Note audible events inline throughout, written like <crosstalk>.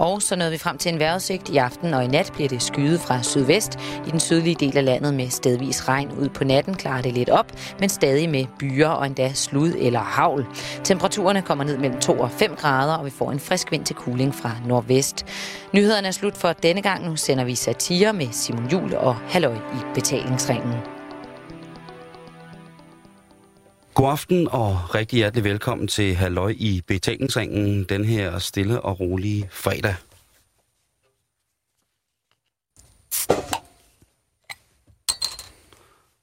Og så nåede vi frem til en vejrudsigt. I aften og i nat bliver det skyet fra sydvest. I den sydlige del af landet med stedvis regn ud på natten klarer det lidt op, men stadig med byer og endda slud eller havl. Temperaturerne kommer ned mellem 2 og 5 grader, og vi får en frisk vind til kuling fra nordvest. Nyhederne er slut for denne gang. Nu sender vi satire med Simon Jul og Halløj i betalingsringen. God aften og rigtig hjertelig velkommen til Halløj i betalingsringen, den her stille og rolige fredag.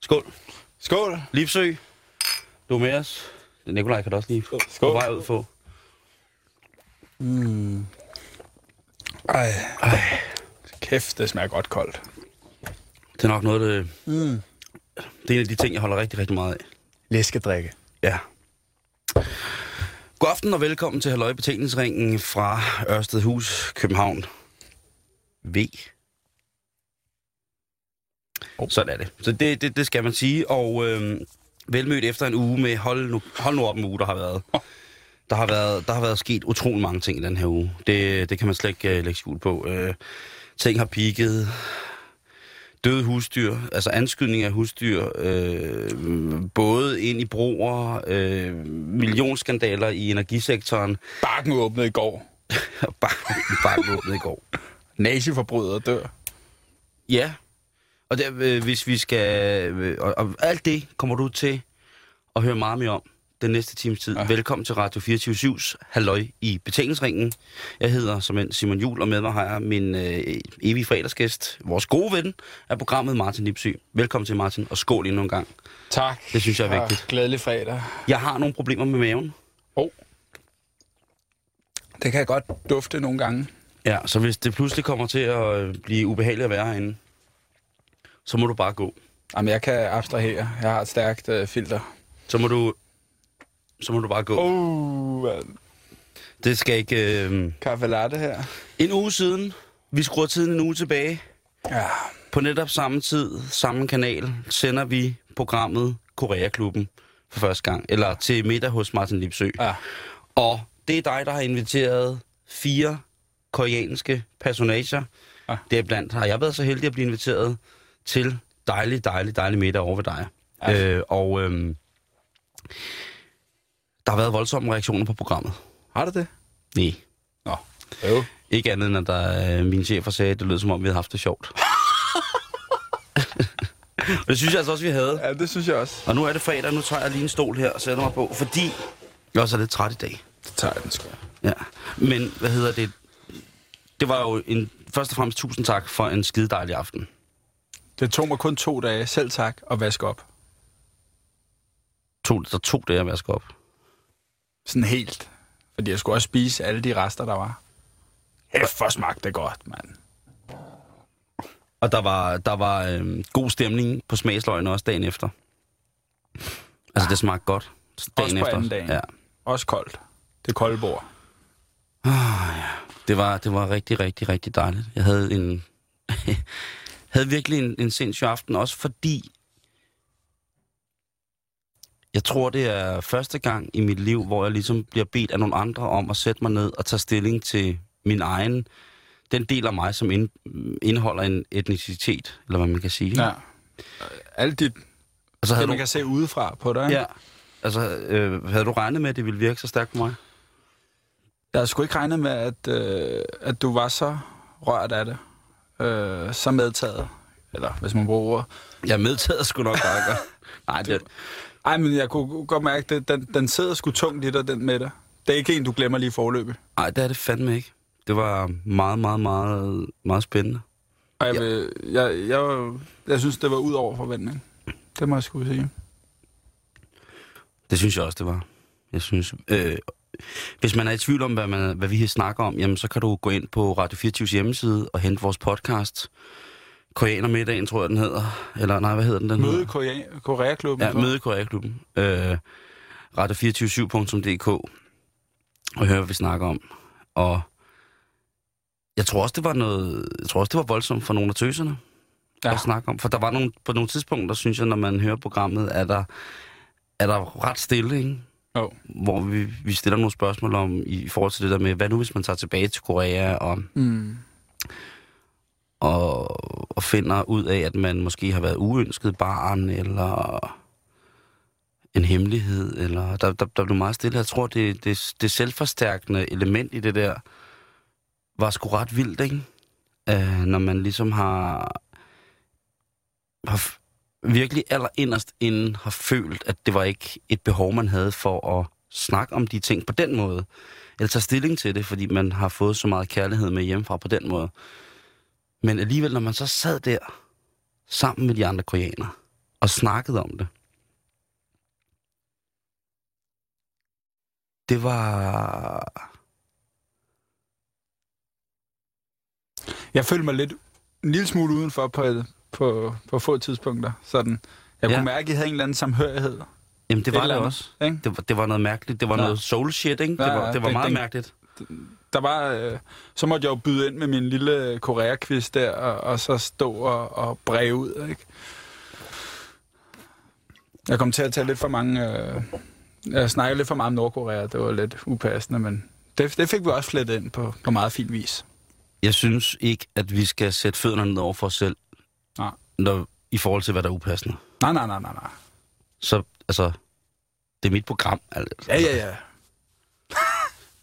Skål. Skål. Livsø, du er med os. Nikolaj kan du også lige få Skål. vej ud få. Ej. Ej. Kæft, det smager godt koldt. Det er nok noget, det, mm. det er en af de ting, jeg holder rigtig, rigtig meget af. Læskedrikke. Ja. God aften og velkommen til Halløj Betalingsringen fra Ørstedhus, København. V. Oh. Sådan er det. Så det, det, det skal man sige. Og øhm, velmødt efter en uge med, hold nu, hold nu op en uge, der har været. Der har været, der har været sket utrolig mange ting i den her uge. Det, det kan man slet ikke uh, lægge skjul på. Uh, ting har peaked. Døde husdyr, altså anskydning af husdyr, øh, både ind i broer, øh, millionskandaler i energisektoren, Bakken åbnede i går. <laughs> bare åbnet i går. Naziforbrydere dør. Ja, og der, øh, hvis vi skal... Øh, og, og alt det kommer du til at høre meget mere om den næste times tid. Ja. Velkommen til Radio 24-7's Halløj i betalingsringen. Jeg hedder som en Simon Jul, og med mig har jeg min øh, evige fredagsgæst, vores gode ven af programmet, Martin Lipsy. Velkommen til, Martin, og skål endnu en gang. Tak. Det synes jeg er vigtigt. Og glædelig fredag. Jeg har nogle problemer med maven. Oh. Det kan jeg godt dufte nogle gange. Ja, så hvis det pludselig kommer til at øh, blive ubehageligt at være herinde, så må du bare gå. Jamen, jeg kan abstrahere. Jeg har et stærkt øh, filter. Så må du, så må du bare gå. Oh, man. Det skal ikke... Øh... Kaffe latte her. En uge siden, vi skruer tiden en uge tilbage. Ja. På netop samme tid, samme kanal, sender vi programmet Koreaklubben for første gang. Eller til middag hos Martin Lipsø. Ja. Og det er dig, der har inviteret fire koreanske personager. Ja. Deriblandt har jeg været så heldig at blive inviteret til dejlig, dejlig, dejlig middag over ved dig. Ja. Øh, og øh, der har været voldsomme reaktioner på programmet. Har du det? Nej. Nå. Jo. Ikke andet end, at der, øh, mine chefer sagde, at det lød som om, vi havde haft det sjovt. <laughs> Og det synes jeg altså også, vi havde. Ja, det synes jeg også. Og nu er det fredag, nu tager jeg lige en stol her og sætter mig på, fordi jeg også er lidt træt i dag. Så tager jeg den sgu. Ja. Men hvad hedder det? Det var jo en, først og fremmest tusind tak for en skide dejlig aften. Det tog mig kun to dage, selv tak, at vaske op. To, der to dage at vaske op. Sådan helt. Fordi jeg skulle også spise alle de rester, der var. Hæft, for smagte det godt, mand. Og der var, der var øhm, god stemning på smagsløgene også dagen efter. Altså, det smagte godt. Dagen Også på efter. dagen. Ja. Også koldt. Det kolde bord. Det var, det var rigtig, rigtig, rigtig dejligt. Jeg havde en... <laughs> havde virkelig en, en sindssyg aften, også fordi... Jeg tror, det er første gang i mit liv, hvor jeg ligesom bliver bedt af nogle andre om at sætte mig ned og tage stilling til min egen... Den del af mig, som ind, indeholder en etnicitet, eller hvad man kan sige. Ja. Alt dit, Og så havde det, du, man kan se udefra på dig. ja, altså, øh, havde du regnet med, at det ville virke så stærkt på mig? Jeg havde sgu ikke regnet med, at, øh, at du var så rørt af det. Øh, så medtaget. Eller hvis man bruger ordet. Jeg medtaget sgu nok bare. <laughs> Nej, det, Ej, men jeg kunne godt mærke, at den, den sidder sgu tungt i dig, den med dig. Det er ikke en, du glemmer lige forløbet. nej, det er det fandme ikke. Det var meget, meget, meget, meget spændende. Jeg, Ja. jeg, jeg, jeg, jeg synes, det var ud over forventning. Det må jeg sgu sige. Det synes jeg også, det var. Jeg synes, øh, hvis man er i tvivl om, hvad, man, hvad vi snakker om, jamen, så kan du gå ind på Radio 24's hjemmeside og hente vores podcast. Koreanermiddagen, tror jeg, den hedder. Eller nej, hvad hedder den? den Møde? Korea, Koreaklubben. Ja, møde i Koreaklubben. Øh, radio247.dk og høre, hvad vi snakker om. Og jeg tror også, det var noget, jeg tror også, det var voldsomt for nogle af tøserne ja. At snakke om. For der var nogle, på nogle tidspunkter, synes jeg, når man hører programmet, er der, er der ret stille, ikke? Jo. hvor vi, vi stiller nogle spørgsmål om i, i forhold til det der med, hvad nu hvis man tager tilbage til Korea og, Mm og, og finder ud af, at man måske har været uønsket barn, eller en hemmelighed, eller der, der, der blev meget stille. Jeg tror, det, det, det selvforstærkende element i det der, var sgu ret vildt, ikke? Øh, når man ligesom har, har virkelig allerinderst inden har følt, at det var ikke et behov, man havde for at snakke om de ting på den måde. Eller tage stilling til det, fordi man har fået så meget kærlighed med hjemmefra på den måde. Men alligevel, når man så sad der sammen med de andre koreanere og snakkede om det, det var... Jeg følte mig lidt en lille smule udenfor på, et, på, på få tidspunkter. Sådan. Jeg Ja. kunne mærke, at jeg havde en eller anden samhørighed. Jamen, det Et var det andet, også. Ikke? Det var, det var noget mærkeligt. Det var Ja. noget soul shit, ikke? Det Ja, var, ja, det var det- meget den- mærkeligt. Der var, øh, så måtte jeg jo byde ind med min lille Korea-quiz der, og, og så stå og, og breve ud, ikke? Jeg kom til at tage lidt for mange... Øh, jeg snakkede lidt for meget om Nordkorea, det var lidt upassende, men det, det fik vi også flettet ind på, på meget fin vis. Jeg synes ikke, at vi skal sætte fødderne ned over for os selv, Nej. når, i forhold til, hvad der er upassende. Nej, nej, nej, nej, nej. Så, altså, det er mit program, altså. Ja, ja, ja.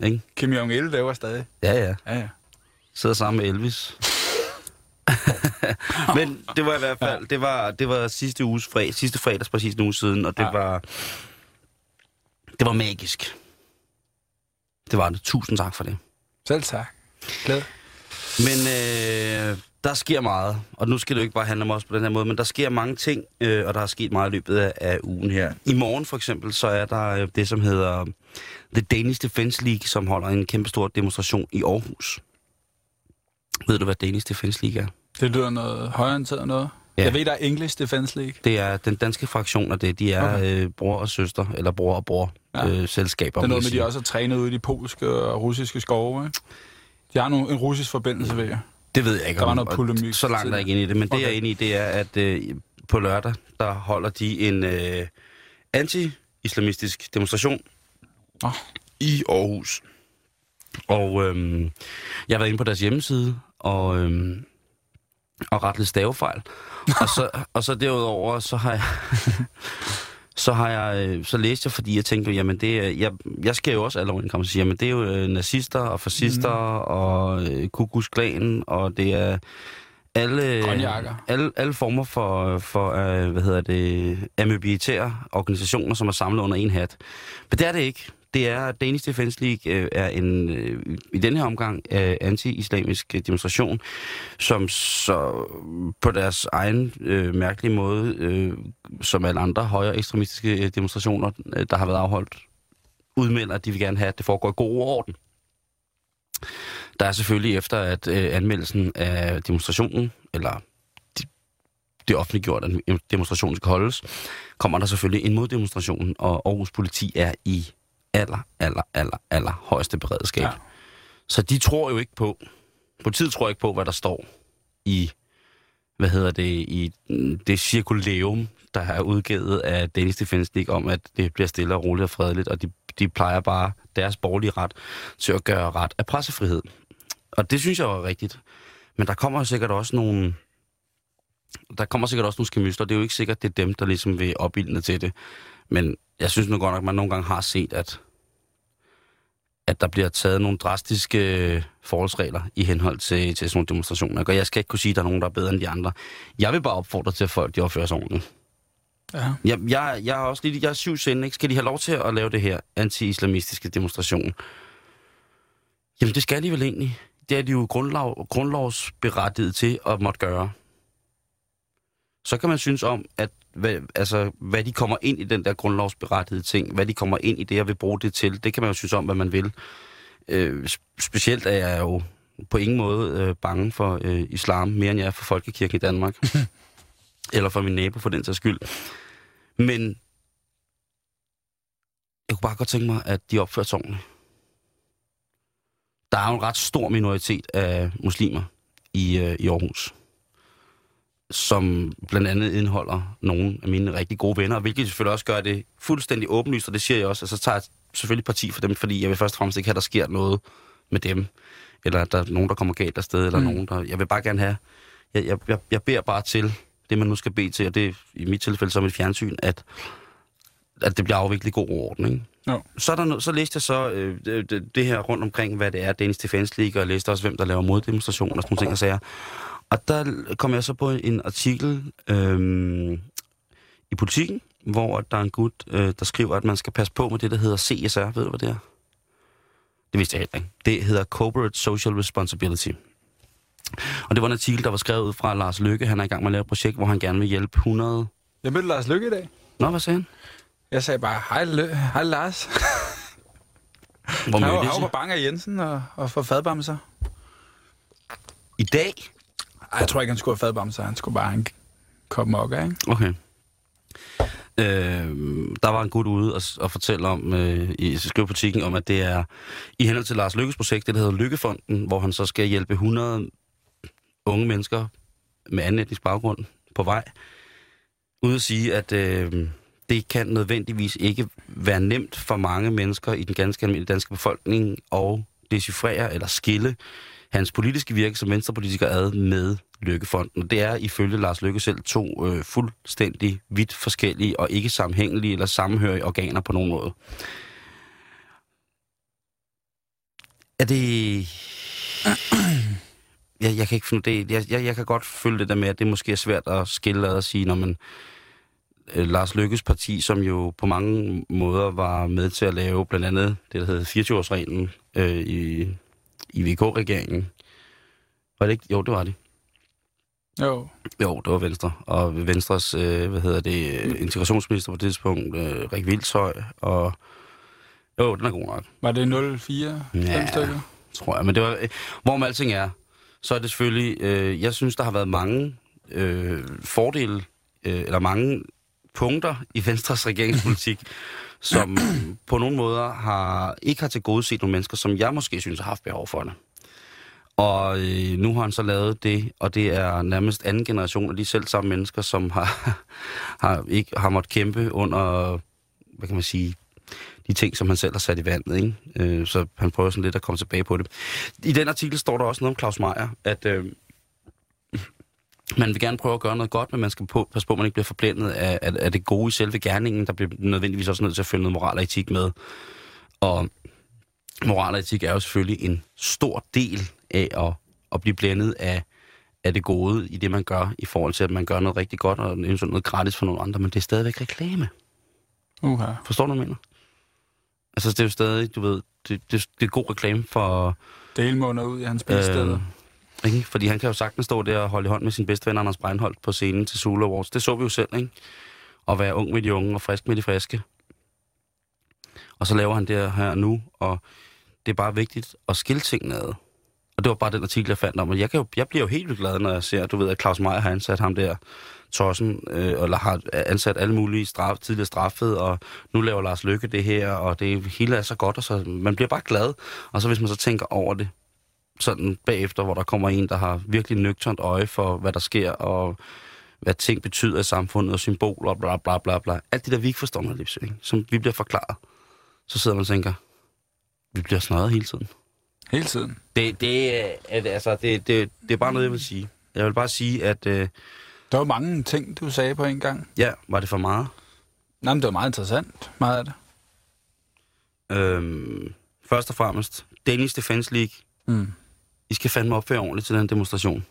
Ikke? Kim Jong-il lever stadig. Ja, ja. Ja, ja. Sidder sammen med Elvis. <laughs> Men det var i hvert fald, det var, det var sidste uges fred, sidste fredags præcis en uge siden, og det Ja. var, det var magisk. Det var det. Tusind tak for det. Selv tak. Glæd. Men øh, der sker meget, og nu skal det jo ikke bare handle om os på den her måde, men der sker mange ting, øh, og der er sket meget i løbet af, af ugen her. I morgen for eksempel, så er der øh, det, som hedder The Danish Defence League, som holder en kæmpe stor demonstration i Aarhus. Ved du, hvad Danish Defence League er? Det lyder noget højorienteret noget. Ja. Jeg ved, der er English Defense League. Det er den danske fraktion af det. De er okay. Øh, bror og søster, eller bror og bror Ja. øh, selskaber. Det er noget med, de også har trænet ude i de polske og russiske skove, ikke? De har nu en russisk forbindelse ved jer. Det ved jeg ikke Der var noget og polemik Så langt er jeg ikke inde i det, men det jeg er Okay. inde i, det er, at øh, på lørdag, der holder de en øh, anti-islamistisk demonstration Nå. i Aarhus. Og øh, jeg har været inde på deres hjemmeside og, øh, og ret lidt stavefejl. og, så, <laughs> og så derudover, så har jeg... så har jeg, øh, så læste jeg, fordi jeg tænkte, jamen det er, jeg, jeg skal jo også alle kan man sige, jamen det er jo øh, nazister og fascister mm. og øh, kukusklan, og det er alle, Grønjakker. alle, alle former for, for øh, hvad hedder det, amøbitære organisationer, som er samlet under en hat. Men det er det ikke. Det er Danish Defense League øh, er en, øh, i denne her omgang øh, anti-islamisk demonstration, som så på deres egen øh, mærkelige måde, øh, som alle andre højere ekstremistiske øh, demonstrationer, øh, der har været afholdt, udmelder, at de vil gerne have, at det foregår i god orden. Der er selvfølgelig efter, at øh, anmeldelsen af demonstrationen, eller de, det offentliggjort, at demonstrationen skal holdes, kommer der selvfølgelig en moddemonstration, og Aarhus politi er i aller, aller, aller, aller højeste beredskab. Ja. Så de tror jo ikke på, politiet tror ikke på, hvad der står i, hvad hedder det, i det cirkulæum, der er udgivet af Danish Defense League om, at det bliver stille og roligt og fredeligt, og de, de plejer bare deres borgerlige ret til at gøre ret af pressefrihed. Og det synes jeg var rigtigt. Men der kommer sikkert også nogle... Der kommer sikkert også nogle skemyster. Det er jo ikke sikkert, det er dem, der ligesom vil opildne til det. Men jeg synes nu godt nok, at man nogle gange har set, at, at der bliver taget nogle drastiske øh, forholdsregler i henhold til, til sådan nogle demonstrationer. Og jeg skal ikke kunne sige, at der er nogen, der er bedre end de andre. Jeg vil bare opfordre til, at folk de opfører sig ordentligt. Ja. Jeg, jeg, jeg er også lidt, jeg er syv sind, ikke? Skal de have lov til at lave det her anti-islamistiske demonstration? Jamen, det skal de vel egentlig. Det er de jo grundlov, grundlovsberettiget til at måtte gøre. Så kan man synes om, at hvad, altså, hvad de kommer ind i den der grundlovsberettigede ting, hvad de kommer ind i det, og vil bruge det til, det kan man jo synes om, hvad man vil. Øh, sp- specielt er jeg jo på ingen måde øh, bange for øh, islam, mere end jeg er for folkekirken i Danmark. <laughs> Eller for min nabo for den sags skyld. Men jeg kunne bare godt tænke mig, at de opfører sig ordentligt. Der er jo en ret stor minoritet af muslimer i, øh, i Aarhus. Som blandt andet indeholder nogle af mine rigtig gode venner, hvilket selvfølgelig også gør det fuldstændig åbenlyst, og det siger jeg også, og så tager jeg selvfølgelig parti for dem, fordi jeg vil først og fremmest ikke have, at der sker noget med dem, eller at der er nogen, der kommer galt afsted, eller mm. nogen, der... Jeg vil bare gerne have... Jeg, jeg, jeg, jeg beder bare til det, man nu skal bede til, og det er i mit tilfælde som et fjernsyn, at, at det bliver afviklet i god orden, ikke? Jo. Så, er der no, så læste jeg så øh, det, det her rundt omkring, hvad det er, Danish Defense League, og jeg læste også, hvem der laver moddemonstrationer og sådan nogle ting og sager. Og der kom jeg så på en artikel øh, i politikken, hvor der er en gut, øh, der skriver, at man skal passe på med det, der hedder CSR. Ved du, hvad det er? Det vidste jeg heller ikke. Det hedder Corporate Social Responsibility. Og det var en artikel, der var skrevet ud fra Lars Lykke. Han er i gang med at lave et projekt, hvor han gerne vil hjælpe 100... Jeg mødte Lars Lykke i dag. Nå, hvad sagde han? Jeg sagde bare, hej, Lø hej Lars. Hvor han I? var på Banger Jensen og, og for fadbamser. I dag? Ej, jeg tror ikke, han skulle have fadbamser. Han skulle bare have en kop mokka, ikke? Okay. Øh, der var en gut ude og, og fortælle om, øh, i skrivebutikken, om at det er i henhold til Lars Lykkes projekt, det der hedder Lykkefonden, hvor han så skal hjælpe 100 unge mennesker med anden etnisk baggrund på vej, ude at sige, at øh, det kan nødvendigvis ikke være nemt for mange mennesker i den ganske almindelige danske befolkning at decifrere eller skille hans politiske virke som venstrepolitiker ad med Lykkefonden. Det er ifølge Lars Lykke selv to øh, fuldstændig vidt forskellige og ikke sammenhængelige eller sammenhørige organer på nogen måde. Er det... Jeg, jeg kan ikke finde det. Jeg, jeg, jeg kan godt følge det der med, at det måske er svært at skille ad og sige, når man... Øh, Lars Lykkes parti, som jo på mange måder var med til at lave blandt andet det, der hedder 24-årsreglen øh, i, i VK-regeringen. Var det ikke? Jo, det var det. Jo. Jo, det var Venstre. Og Venstres, øh, hvad hedder det, integrationsminister på det tidspunkt, øh, Rik Vildshøj, og jo, den er god nok, Var det 04? Ja. Stykker? tror jeg. Men det var, øh, hvorom alting er, så er det selvfølgelig, øh, jeg synes, der har været mange øh, fordele, øh, eller mange punkter i Venstres regeringspolitik, som på nogle måder har ikke har til gode set nogle mennesker, som jeg måske synes har haft behov for det. Og øh, nu har han så lavet det, og det er nærmest anden generation af de selv samme mennesker, som har, <laughs> har, ikke, har måttet kæmpe under, hvad kan man sige, de ting, som han selv har sat i vandet. Ikke? Øh, så han prøver sådan lidt at komme tilbage på det. I den artikel står der også noget om Claus Meier, at øh, man vil gerne prøve at gøre noget godt, men man skal på, passe på, at man ikke bliver forblændet af, af, af det gode i selve gerningen. Der bliver nødvendigvis også nødt til at følge noget moral og etik med. Og moral og etik er jo selvfølgelig en stor del af at, at blive blændet af, af det gode i det, man gør, i forhold til, at man gør noget rigtig godt, og eventuelt noget gratis for nogle andre, men det er stadigvæk reklame. Uha. Forstår du, hvad jeg mener? Altså, det er jo stadig, du ved, det, det, det er god reklame for... Det hele måneder ud i hans spisesteder. Øh, ikke? Fordi han kan jo sagtens stå der og holde i hånd med sin bedste ven, Anders Breinholt, på scenen til Zulu Awards. Det så vi jo selv, ikke? At være ung med de unge og frisk med de friske. Og så laver han det her nu, og det er bare vigtigt at skille tingene ad. Og det var bare den artikel, jeg fandt om. Og jeg, kan jo, jeg bliver jo helt vildt glad, når jeg ser, du ved, at Claus Meier har ansat ham der, Tossen, øh, eller har ansat alle mulige straf, tidligere straffet, og nu laver Lars Lykke det her, og det hele er så godt, og så man bliver bare glad. Og så hvis man så tænker over det, sådan bagefter, hvor der kommer en, der har virkelig nøgternt øje for, hvad der sker, og hvad ting betyder i samfundet, og symboler, og bla bla bla bla. Alt det der, vi ikke forstår med livs, ikke? som vi bliver forklaret. Så sidder man og tænker, vi bliver snøret hele tiden. Hele tiden. Det, det, er, altså, det, det, det er bare noget, jeg vil sige. Jeg vil bare sige, at øh, Der var mange ting, du sagde på en gang. ja, var det for meget? Nej, men det var meget interessant, meget af det. Øhm, først og fremmest, Danish Defense League, Mm. I skal fandme opføre ordentligt til den demonstration.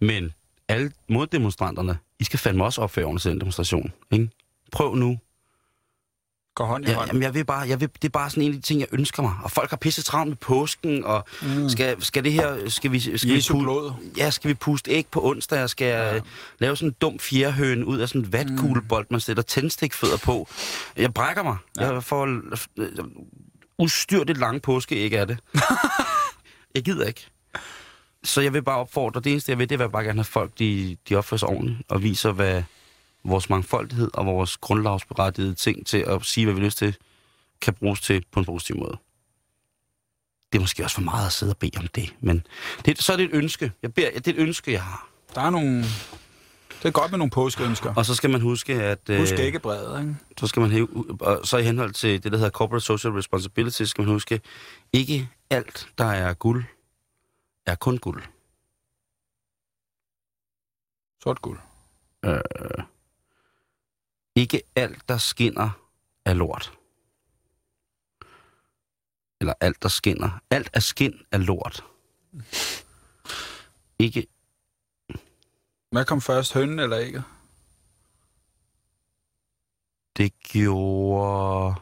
Men alle moddemonstranterne, I skal fandme også opføre ordentligt til den demonstration. Ikke? Prøv nu. Går hånd i Ja, hånd. jamen, jeg vil bare, jeg vil, det er bare sådan en af de ting, jeg ønsker mig. Og folk har pisset travlt med påsken, og mm. skal, skal det her, skal vi, skal vi, Jesu pu- blod. ja, skal vi puste æg på onsdag, og skal Ja. lave sådan en dum fjerhøn ud af sådan en vatkuglebold, man sætter tændstikfødder på. Jeg brækker mig. Ja. Jeg får øh, ustyrligt lange påskeæg af det. <laughs> jeg gider ikke. Så jeg vil bare opfordre, det eneste jeg vil, det er bare gerne have folk, de, de opfører sig ordentligt, og viser, hvad vores mangfoldighed og vores grundlovsberettigede ting til at sige, hvad vi lyst til, kan bruges til på en positiv måde. Det er måske også for meget at sidde og bede om det, men det, så er det et ønske. Jeg beder, det er et ønske, jeg har. Der er nogle Det er godt med nogle påskeønsker. Og så skal man huske, at... Husk øh, ikke brevet, ikke? så skal man hæve, og så i henhold til det, der hedder Corporate Social Responsibility, skal man huske, ikke alt, der er guld, er kun guld. Sort guld. Øh, ikke alt, der skinner, er lort. Eller alt, der skinner. Alt er skin er lort. Ikke, Hvad kom først, hønnen eller ikke? det gjorde...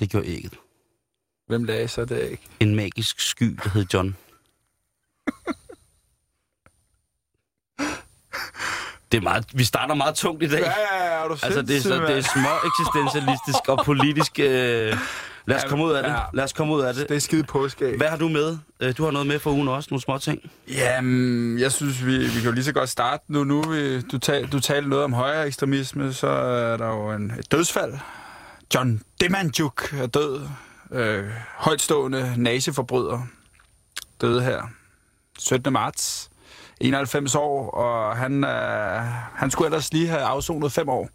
Det gjorde ægget. Hvem lagde så det ikke? En magisk sky, der hed John. <laughs> Det er meget, vi starter meget tungt i dag. Ja, ja, ja, er du Altså, det er, så, det er små eksistentialistisk og politisk. Øh, lad os komme ud af det. Ja. Lad os komme ud af det. Det er skide påske. Hvad har du med? Øh, Du har noget med for ugen også, nogle små ting. Jamen, jeg synes, vi, vi kan jo lige så godt starte nu. nu vi, du, tal, du talte noget om højere ekstremisme, så er der jo en, et dødsfald. John Demanjuk er død. Øh, højtstående naseforbryder. Døde her 17. marts. 91 år, og han, øh, han skulle ellers lige have afsonet fem år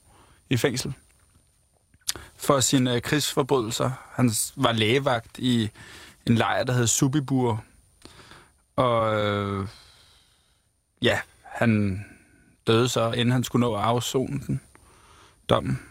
i fængsel for sine øh, krigsforbrydelser. Han var lægevagt i en lejr, der hed Subibur, og øh, ja, han døde så, inden han skulle nå at afzone den dommen.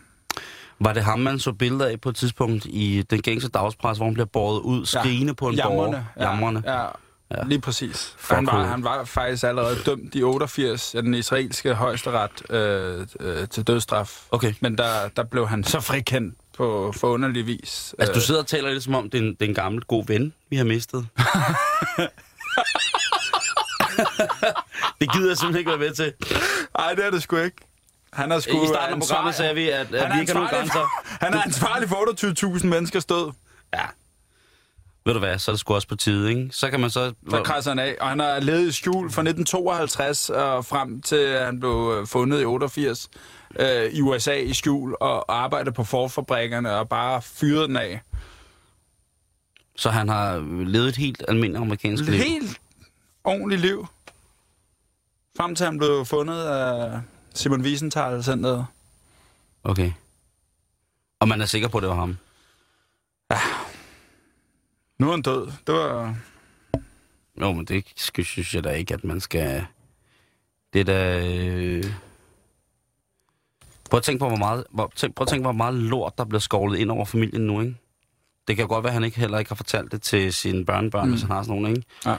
Var det ham, man så billeder af på et tidspunkt i den gængse dagspres, hvor han bliver båret ud, skrigende på en borger? Ja, ja, Ja. ja. lige præcis. Fuck Han var, han var faktisk allerede dømt i 88 af den israelske højesteret øh, øh, til dødsstraf. Okay. Men der, der blev han så frikendt på forunderlig vis. Altså, du sidder og taler lidt som om, det er en, det er en gammel god ven, vi har mistet. <laughs> <laughs> det gider jeg simpelthen ikke være med til. Nej, det er det sgu ikke. Han er sgu I starten af programmet ansvarlig- sagde vi, at, at vi ikke har nogen ansvarlig grænser. for- <laughs> Han er ansvarlig for 28.000 menneskers død. Ja. Ved du hvad, så er det sgu også på tide, ikke? Så kan man så... Der krasser han af, og han har levet i skjul fra 1952 og frem til at han blev øh, fundet i 88 øh, i USA i skjul og arbejdet på forfabrikkerne og bare fyret den af. Så han har levet et helt almindeligt amerikansk liv. Helt ordentligt liv. Frem til han blev fundet af Simon Wiesenthal centret. Okay. Og man er sikker på, at det var ham? Nu er han død. Det var... Jo, men det synes jeg da ikke, at man skal... Det er da... øh, Prøv at tænke på, hvor meget, hvor, tænk, prøv at tænke, hvor meget lort, der bliver skovlet ind over familien nu, ikke? Det kan godt være, at han ikke heller ikke har fortalt det til sine børnebørn, mm. hvis han har sådan nogle, ikke? Ja.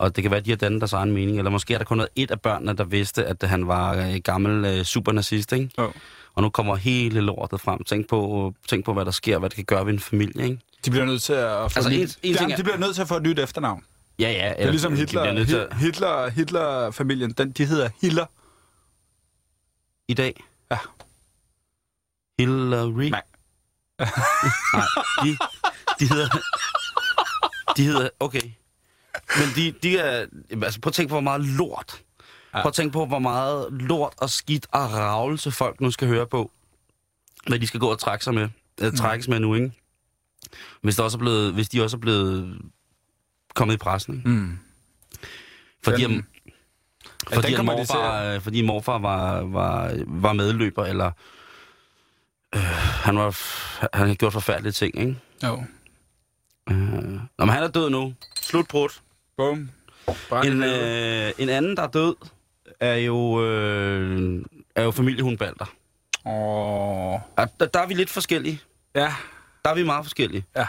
Og det kan være, at de har dannet deres egen mening. Eller måske er der kun noget et af børnene, der vidste, at han var øh, gammel øh, supernazist, ikke? Jo. Og nu kommer hele lortet frem. Tænk på, tænk på, hvad der sker, hvad det kan gøre ved en familie, ikke? De bliver nødt til at få Altså, nyt... en- en ting Jamen, er- de bliver nødt til at få et nyt efternavn. Ja, ja. Det er ligesom Hitler. nødt til Hitler, Hitler-familien, den, de hedder Hiller. I dag? Ja. Hillary? Nej. <laughs> Nej, de, de hedder... De hedder... Okay. Men de, de er... Altså, prøv at tænke på, hvor meget lort. Ja. Prøv at tænke på, hvor meget lort og skidt og ravelse folk nu skal høre på. Hvad de skal gå og trække sig med. Øh, trækkes med nu, ikke? Hvis, der også er blevet, hvis de også er blevet kommet i pressen, ikke? Mm. Fordi, Den- den, Ja, fordi, de morfar, øh, fordi morfar var, var, var medløber, eller øh, han, var, han har gjort forfærdelige ting, ikke? Jo. Øh, nå, men han er død nu. Slutbrud. Bum. Brænd En, en, øh... en anden, der er død, er jo, øh, er jo familiehund Balder. Åh. Og der, der er vi lidt forskellige. Ja, Der er vi meget forskellige. ja.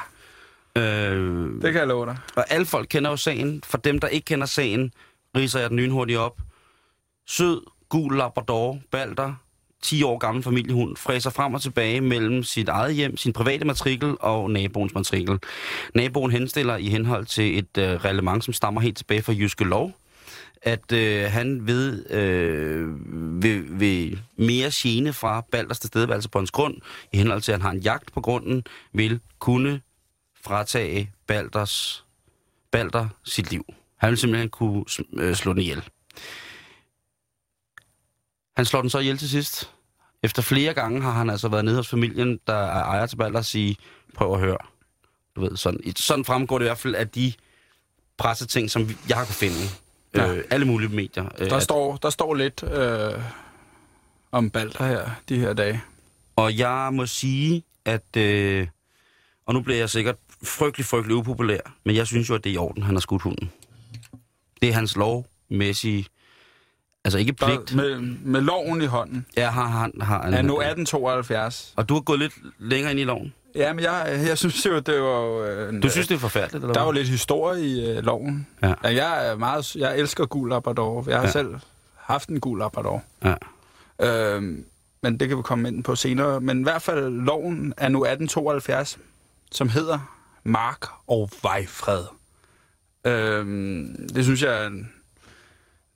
Øh, Det kan jeg love dig. Og alle folk kender jo sagen. For dem, der ikke kender sagen, riser jeg den lynhurtigt op. Sød, gul Labrador, Balder, 10 år gammel familiehund, fræser frem og tilbage mellem sit eget hjem, sin private matrikel og naboens matrikel. Naboen henstiller i henhold til et øh, reglement, som stammer helt tilbage fra Jyske Lov, at øh, han ved, øh, ved, ved mere gene fra Balders tilstedeværelse på hans grund, i henhold til, at han har en jagt på grunden, vil kunne fratage Balders, Balder sit liv. Han vil simpelthen kunne øh, slå den ihjel. Han slår den så ihjel til sidst. Efter flere gange har han altså været nede hos familien, der er ejer til Balder, og sige, prøv at høre. Du ved, sådan, sådan fremgår det i hvert fald, at de presseting, som jeg har kunne finde. Ja. Ja. Øh, alle mulige medier. Øh, Der at- står, der står lidt øh, om Balder her, de her dage. Og jeg må sige, at... Øh, og nu bliver jeg sikkert frygtelig, frygtelig upopulær, men jeg synes jo, at det er i orden, han har skudt hunden. Det er hans lovmæssige... Altså ikke pligt. Med, med loven i hånden. Ja, har han... Har, han Er nu 1872. Og du har gået lidt længere ind i loven. Ja, men jeg, jeg synes jo, det var... Øh, Du synes, det er forfærdeligt, eller Der er jo lidt historie i øh, loven. Ja. Ja, jeg, er meget, jeg elsker gul Labrador. Jeg har Ja. ja. selv haft en gul Labrador. Ja. Øhm, men det kan vi komme ind på senere. Men i hvert fald loven er nu 1872, som hedder Mark og Vejfred. Øhm, det synes jeg er en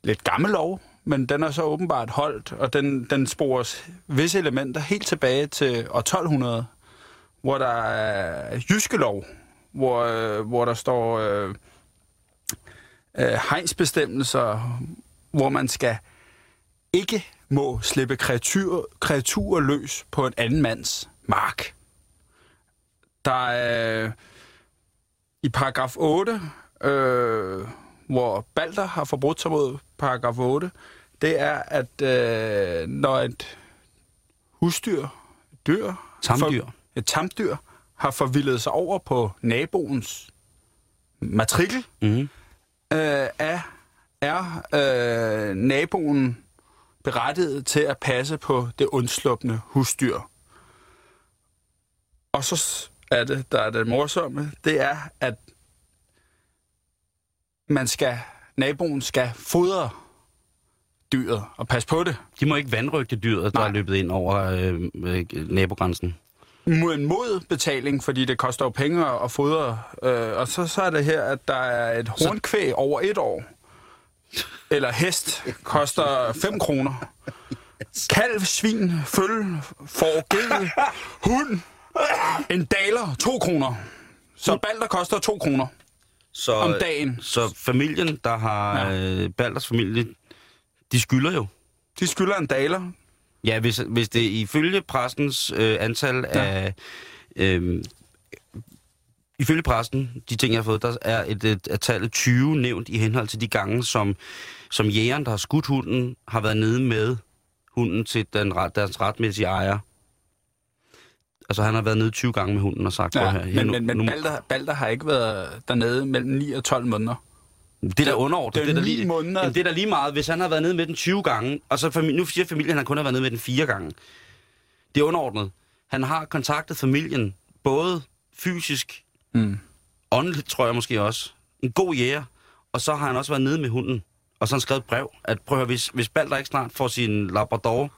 lidt gammel lov, men den er så åbenbart holdt, og den, den spores visse elementer helt tilbage til år 1200, hvor der er jyske lov, hvor, øh, hvor der står øh, øh, hegnsbestemmelser, hvor man skal ikke må slippe kreatur, kreaturer løs på en anden mands mark. Der er øh, i paragraf 8, øh, hvor Balder har forbrudt sig mod paragraf 8, det er, at øh, når et husdyr, dyr, Tamdyr. For, et tamdyr, har forvildet sig over på naboens matrikel, Mm-hmm. øh, er, er øh, naboen berettiget til at passe på det undslupne husdyr. Og så er det, der er det morsomme, det er, at man skal, naboen skal fodre dyret og passe på det. De må ikke vandrygte dyret, der Nej. er løbet ind over øh, øh, nabogrænsen. Mod en modbetaling, fordi det koster jo penge at fodre. Øh, og så, så er det her, at der er et hornkvæg over et år. Eller hest koster 5 kroner. Kalv, svin, føl, får, ged, hund, en daler, 2 kroner. Så balder koster 2 kroner Så, om dagen. Så familien, der har Ja. øh, Balders familie, de skylder jo. De skylder en daler. Ja, hvis, hvis det ifølge pressens øh, antal Ja. af... Øh, ifølge pressen, de ting, jeg har fået, der er et, et, et tallet 20 nævnt i henhold til de gange, som, som jægeren, der har skudt hunden, har været nede med hunden til den, deres retmæssige ejer. Altså, han har været nede 20 gange med hunden og sagt, Ja, "Prøv her, men, nu- men, men nu- Balder, Balder har ikke været dernede mellem 9 og 12 måneder. Det er da underordnet. det er det, er da lige, måneder. Jamen, det er da lige meget, hvis han har været nede med den 20 gange, og så nu siger familien, at han kun har været nede med den fire gange. Det er underordnet. Han har kontaktet familien, både fysisk, Mm. åndeligt tror jeg måske også, en god jæger, og så har han også været nede med hunden, og så har han skrevet et brev, at prøv at høre, hvis, hvis Balder ikke snart får sin Labrador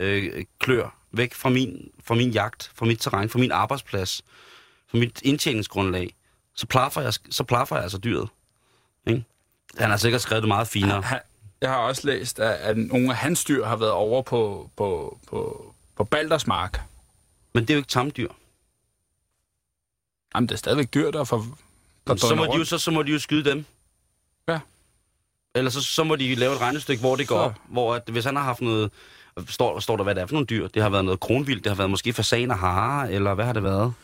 øh, klør væk fra min, fra min jagt, fra mit terræn, fra min arbejdsplads, fra mit indtjeningsgrundlag, så plaffer jeg, så plaffer jeg altså dyret. Ikke? Han har sikkert skrevet det meget finere. Jeg har også læst, at, nogle af hans dyr har været over på, på, på, på Balders mark. Men det er jo ikke tamdyr. Jamen, det er stadigvæk dyr, der. Der Så må, de jo, så, så må de jo skyde dem. Ja. Eller så, så må de lave et regnestykke, hvor det går Så. op. Hvor at, hvis han har haft noget... Står, står der, hvad det er for nogle dyr? Det har været noget kronvildt, det har været måske fasan og hare, eller hvad har det været?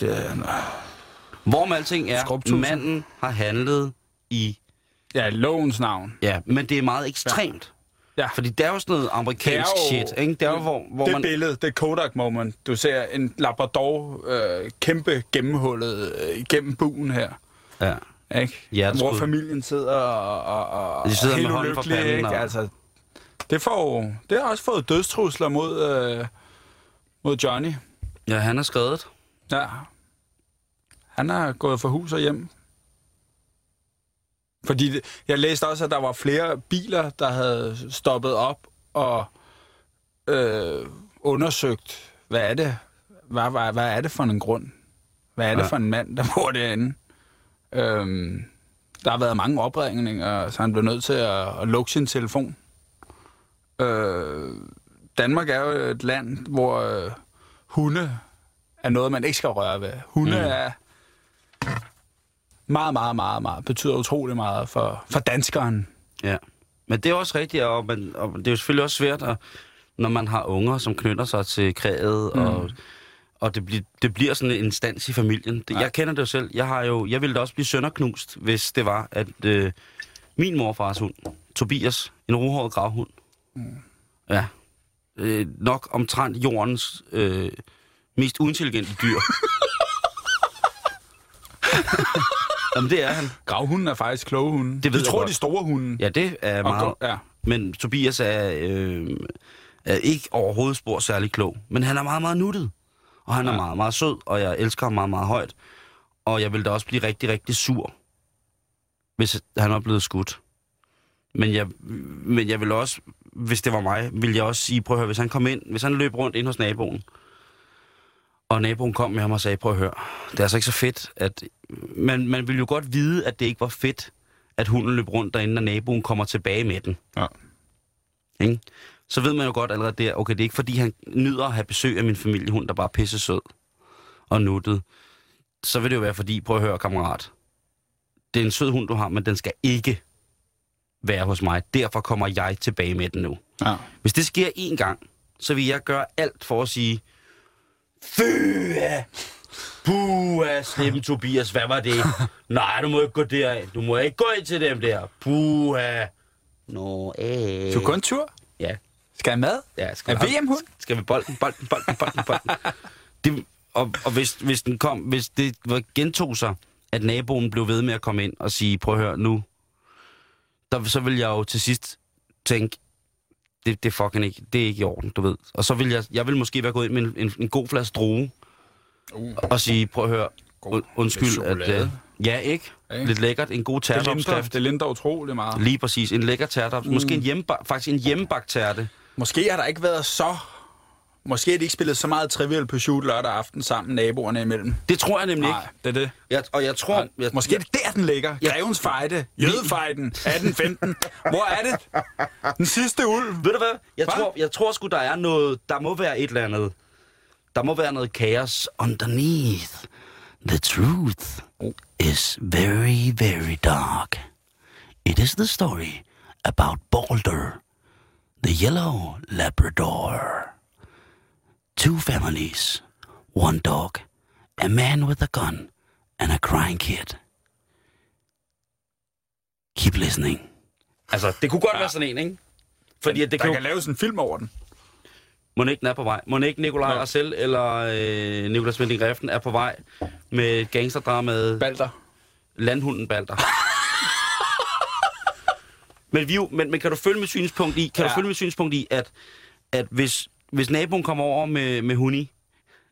Det er, Hvorom alting er, manden har handlet i... ja, lovens navn. Ja, men det er meget ekstremt. Ja. Fordi det er jo sådan noget amerikansk Det er jo- shit, ikke? Det er jo, hvor, hvor det man... billede, det Kodak moment. Du ser en Labrador øh, kæmpe gennemhullet øh, igennem buen her. Ja. Ikke? Hvor familien sidder og, og, og De sidder og med hånden ulykkelige, panden Ikke? og- Altså, det, får, det har også fået dødstrusler mod, øh, mod Johnny. Ja, han har skrevet. Ja. Han er gået fra hus og hjem. Fordi det, jeg læste også, at der var flere biler, der havde stoppet op og øh, undersøgt, hvad er det? Hvad, hvad, hvad er det for en grund? Hvad er det Ja. for en mand, der bor derinde? Øhm, der har været mange opringninger, så han blev nødt til at, at lukke sin telefon. Øh, Danmark er jo et land, hvor øh, hunde er noget, man ikke skal røre ved. Hunde Mm. er meget, meget, meget, meget, betyder utrolig meget for, for danskeren. Ja. Men det er også rigtigt, og, man, og det er jo selvfølgelig også svært, at, når man har unger, som knytter sig til kræet, mm. og, og det, bliver, det bliver sådan en instans i familien. Det, Ja. jeg kender det jo selv. Jeg, har jo, jeg ville da også blive sønderknust, hvis det var, at øh, min morfars hund, Tobias, en ruhåret gravhund, mm. ja, øh, nok omtrent jordens øh, mest uintelligente dyr. <laughs> Jamen, det er han. Gravhunden er faktisk kloge hunde. Det ved du jeg tror, godt. de store hunde. Ja, det er meget... ja. Men Tobias er, øh, er ikke overhovedet spor særlig klog. Men han er meget, meget nuttet. Og han ja. er meget, meget sød, og jeg elsker ham meget, meget højt. Og jeg vil da også blive rigtig, rigtig sur, hvis han var blevet skudt. Men jeg, men jeg vil også, hvis det var mig, vil jeg også sige, prøv at høre, hvis han kom ind, hvis han løb rundt ind hos naboen, og naboen kom med ham og sagde, prøv at høre, det er altså ikke så fedt, at... Man, man ville jo godt vide, at det ikke var fedt, at hunden løb rundt derinde, når naboen kommer tilbage med den. Ja. Ikke? Så ved man jo godt allerede der, okay, det er ikke fordi, han nyder at have besøg af min familiehund, der bare er pisse sød og nuttet. Så vil det jo være fordi, prøv at høre, kammerat. Det er en sød hund, du har, men den skal ikke være hos mig. Derfor kommer jeg tilbage med den nu. Ja. Hvis det sker én gang, så vil jeg gøre alt for at sige, Fy af! Puha, slemme Tobias, hvad var det? <laughs> Nej, du må ikke gå derind. Du må ikke gå ind til dem der. Puha. Nå, øh. Du er kun tur. Ja. Skal jeg mad? ja skal Er vi- VM-hund? Skal vi bolden, bolden, bolden, bolden, bolden. Det, og og hvis, hvis, den kom, hvis det var- gentog sig, at naboen blev ved med at komme ind og sige, prøv at høre nu, der, så vil jeg jo til sidst tænke, det, det er fucking ikke, det er ikke i orden, du ved. Og så vil jeg, jeg vil måske være gået ind med en, en, en god flaske droge, Uh. og sige, prøv at høre, God. und, undskyld, at... Øh, ja, ikke? Ikke? Lidt lækkert, en god tærteopskrift. det linder utrolig meget. Lige præcis, en lækker tærteopskrift. Mm. Måske en hjemmeba- faktisk en hjemmebagt tærte. Måske har der ikke været så... Måske har de ikke spillet så meget Trivial Pursuit lørdag aften sammen naboerne imellem. Det tror jeg nemlig Nej, ikke. det er det. Jeg, og jeg tror... Jeg, Måske er det der, den ligger. Ja. Grevens fejde. Jødefejden. 1815. Hvor er det? Den sidste ulv. Ved du hvad? Jeg Hva? tror, jeg tror sgu, der er noget... Der må være et eller andet... Der må være noget kaos underneath. The truth is very, very dark. It is the story about Balder, the yellow Labrador. Two families, one dog, a man with a gun, and a crying kid. Keep listening. Altså, det kunne godt ja. være sådan en, ikke? Fordi at det Der kan, kan laves en film over den. Må ikke den er på vej. Må ikke Nikolaj. Arcel eller øh, Nicolas Winding Reften er på vej med gangsterdramaet Balder. Landhunden Balder. men, vi, jo- men, men kan du følge mit synspunkt i, kan ja. du følge mit synspunkt i, at, at hvis, hvis naboen kommer over med, med hundi,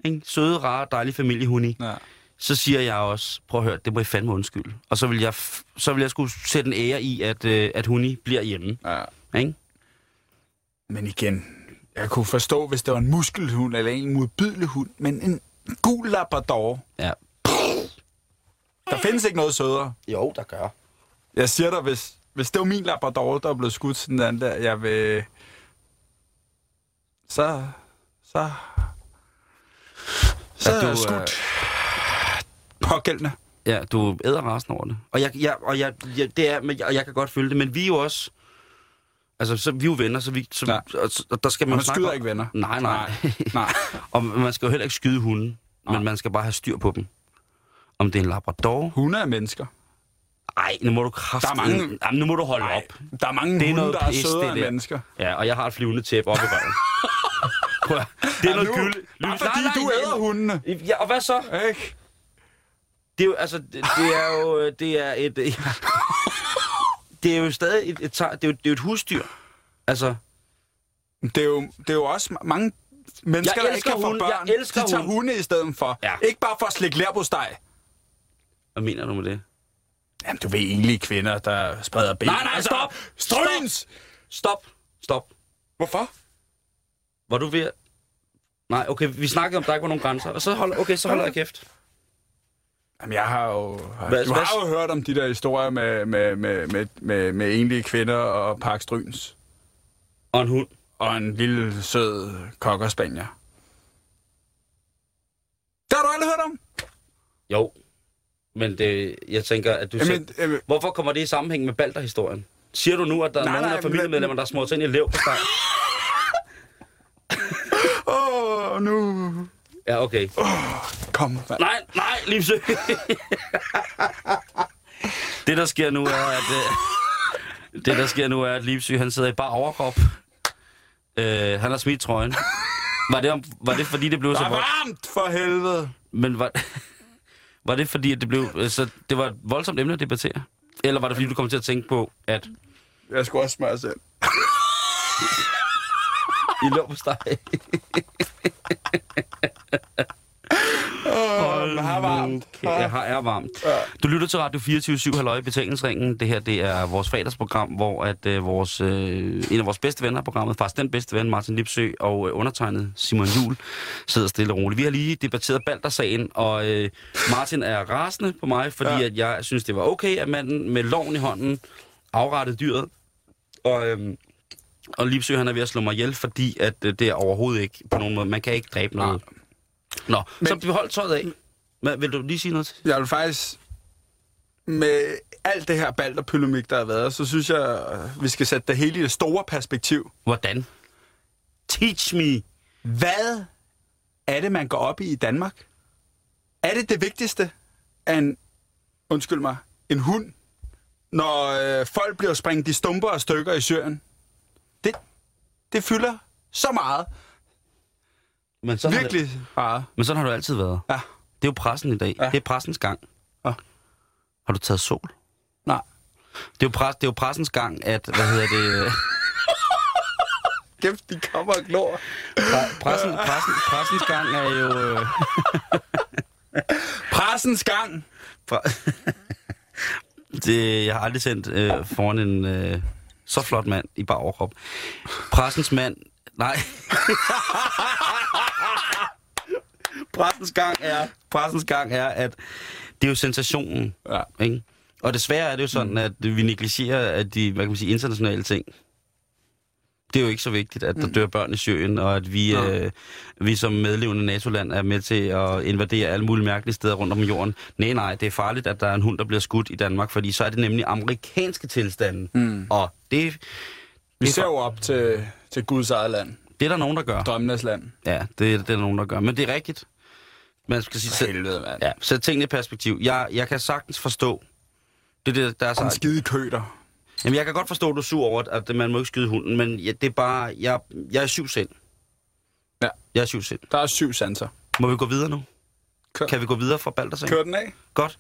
ikke? søde, rare, dejlige familiehundi, Ja. så siger jeg også, prøv at høre, det må I fandme undskylde. Og så vil jeg, så vil jeg skulle sætte en ære i, at, øh, at hundi bliver hjemme. ja. Ikke? Men igen, jeg kunne forstå, hvis det var en muskelhund eller en modbydelig hund, men en gul labrador. Ja. Der findes ikke noget sødere. Jo, der gør. Jeg siger dig, hvis, hvis det var min labrador, der blev skudt sådan der, jeg vil... Så... Så... Så er du, skudt. Pågældende. Ja, du æder resten over det. Og jeg, jeg, og jeg, jeg, det er, men jeg, og jeg kan godt følge det, men vi er jo også... Altså, så, vi er jo venner, så, vi, så, Ja. og, og der skal man, Man skyder om- ikke venner. Nej, nej. Nej. <laughs> og man skal jo heller ikke skyde hunden, Nej. men man skal bare have styr på dem. Om det er en labrador... Hunde er mennesker. Ej, nu må du kraft... Der er mange- Jamen, nu må du holde Nej, op. der er mange Det er hunde, der er pis, sødere end mennesker. Ja, og jeg har et flyvende tæppe op i røven. Prøv <laughs> det er Ja, noget nu- gylde. Bare fordi du æder hundene. Ja, og hvad så? Ikke? Det er jo, altså, det, det er jo, øh, det er et, øh, det er jo stadig et, et, det er jo, det er jo et husdyr. Altså, Det er jo, det er jo også mange mennesker, Jeg der ikke kan få børn. Jeg elsker de tager hunde. hunde i stedet for. Ja. Ikke bare for at slikke lær på steg. hvad mener du med det? Jamen, du ved enlige kvinder, der spreder ben. Nej, nej, stop! Stryns! Stop! Stop! Hvorfor? Var du ved at... Nej, okay, vi snakkede om, der ikke var nogen grænser. Og så hold, okay, så holder jeg kæft. Jamen, jeg har jo... Hvad- du hvad- har jo hørt om de der historier med, med, med, med, med, med enlige kvinder og Park Stryns. Og en hund. Og en lille, sød cocker spanier. Det har du aldrig hørt om? Jo. Men det, jeg tænker, at du Jamen, selv... jamen, Hvorfor kommer det i sammenhæng med Balder-historien? Siger du nu, at der er Nej, nogen nej, af familiemedlemmer, der små til ind i lev på steg? Åh, oh, nu... Ja, okay. Kom, mand. Nej, nej, Livsø. det, der sker nu, er, at... Øh, det, der sker nu, er, at Livsø, han sidder i bare overkrop. Øh, han har smidt trøjen. Var det, om, var det fordi, det blev Der så vold... varmt for helvede. Men var, var det fordi, at det blev... øh, Så det var et voldsomt emne at debattere? Eller var det fordi, du kom til at tænke på, at Jeg skulle også smøre selv. I lå på steg? Åh, det har varmt. Jeg har er varmt. Du lytter til Radio 24 Halløj i Betalingsringen. Det her det er vores fredagsprogram, hvor at, øh, vores, øh, en af vores bedste venner af programmet, faktisk den bedste ven, Martin Lipsø, og øh, undertegnet Simon Jul, sidder stille og roligt. Vi har lige debatteret Balder-sagen, og øh, Martin er rasende på mig, fordi Ja. at jeg synes, det var okay, at manden med loven i hånden afrettede dyret. Og, øh, og Lipsø, han er ved at slå mig ihjel, fordi at øh, det er overhovedet ikke på nogen måde. Man kan ikke dræbe noget. Nå, Men... Så behold tøjet af. Hvad, vil du lige sige noget til? Jeg vil faktisk... Med alt det her balderpyramik, der har været, så synes jeg, vi skal sætte det hele i det store perspektiv. Hvordan? Teach me. Hvad er det, man går op i i Danmark? Er det det vigtigste af en, undskyld mig, en hund, når øh, folk bliver sprængt i stumper og stykker i Syrien? Det, fylder så meget. Men sådan, Virkelig meget. det, men sådan har du altid været. Ja. Det er jo pressen i dag. Ja. Det er pressens gang. Ja. Har du taget sol? Nej. Det er jo, pres, det er jo pressens gang, at, hvad hedder det, <laughs> Kæft, de kommer og glor. pre, pressen, pressen, pressens gang er jo... Øh, <laughs> Pressens gang. pre, <laughs> det, jeg har aldrig sendt øh, foran en øh, så flot mand i bare overkrop. Pressens mand... Nej. pressens gang er, pressens gang er, at det er jo sensationen. Ja. Ikke? Og desværre er det jo sådan, at vi negligerer at de hvad kan man sige, internationale ting. Det er jo ikke så vigtigt, at der dør børn i Syrien, og at vi, Ja. øh, vi som medlevende NATO-land er med til at invadere alle mulige mærkelige steder rundt om jorden. Nej, nej, det er farligt, at der er en hund, der bliver skudt i Danmark, fordi så er det nemlig amerikanske tilstande. Mm. Og det, Vi er ser jo op til, til Guds eget land. det er der nogen, der gør. Drømmenes land. Ja, det, er- det er der nogen, der gør. Men det er rigtigt. Man skal sige, helvede, mand. ja, sæt tingene i perspektiv. Jeg, jeg kan sagtens forstå, det, er det, der er så, skide køder. Jamen, jeg kan godt forstå, at du er sur over, at man må ikke skyde hunden, men ja, det er bare... Jeg, jeg er syv sind. Ja. Jeg er syv sind. Der er syv sanser. Må vi gå videre nu? Kør, Kan vi gå videre fra Baldersang? Kør den af. Godt.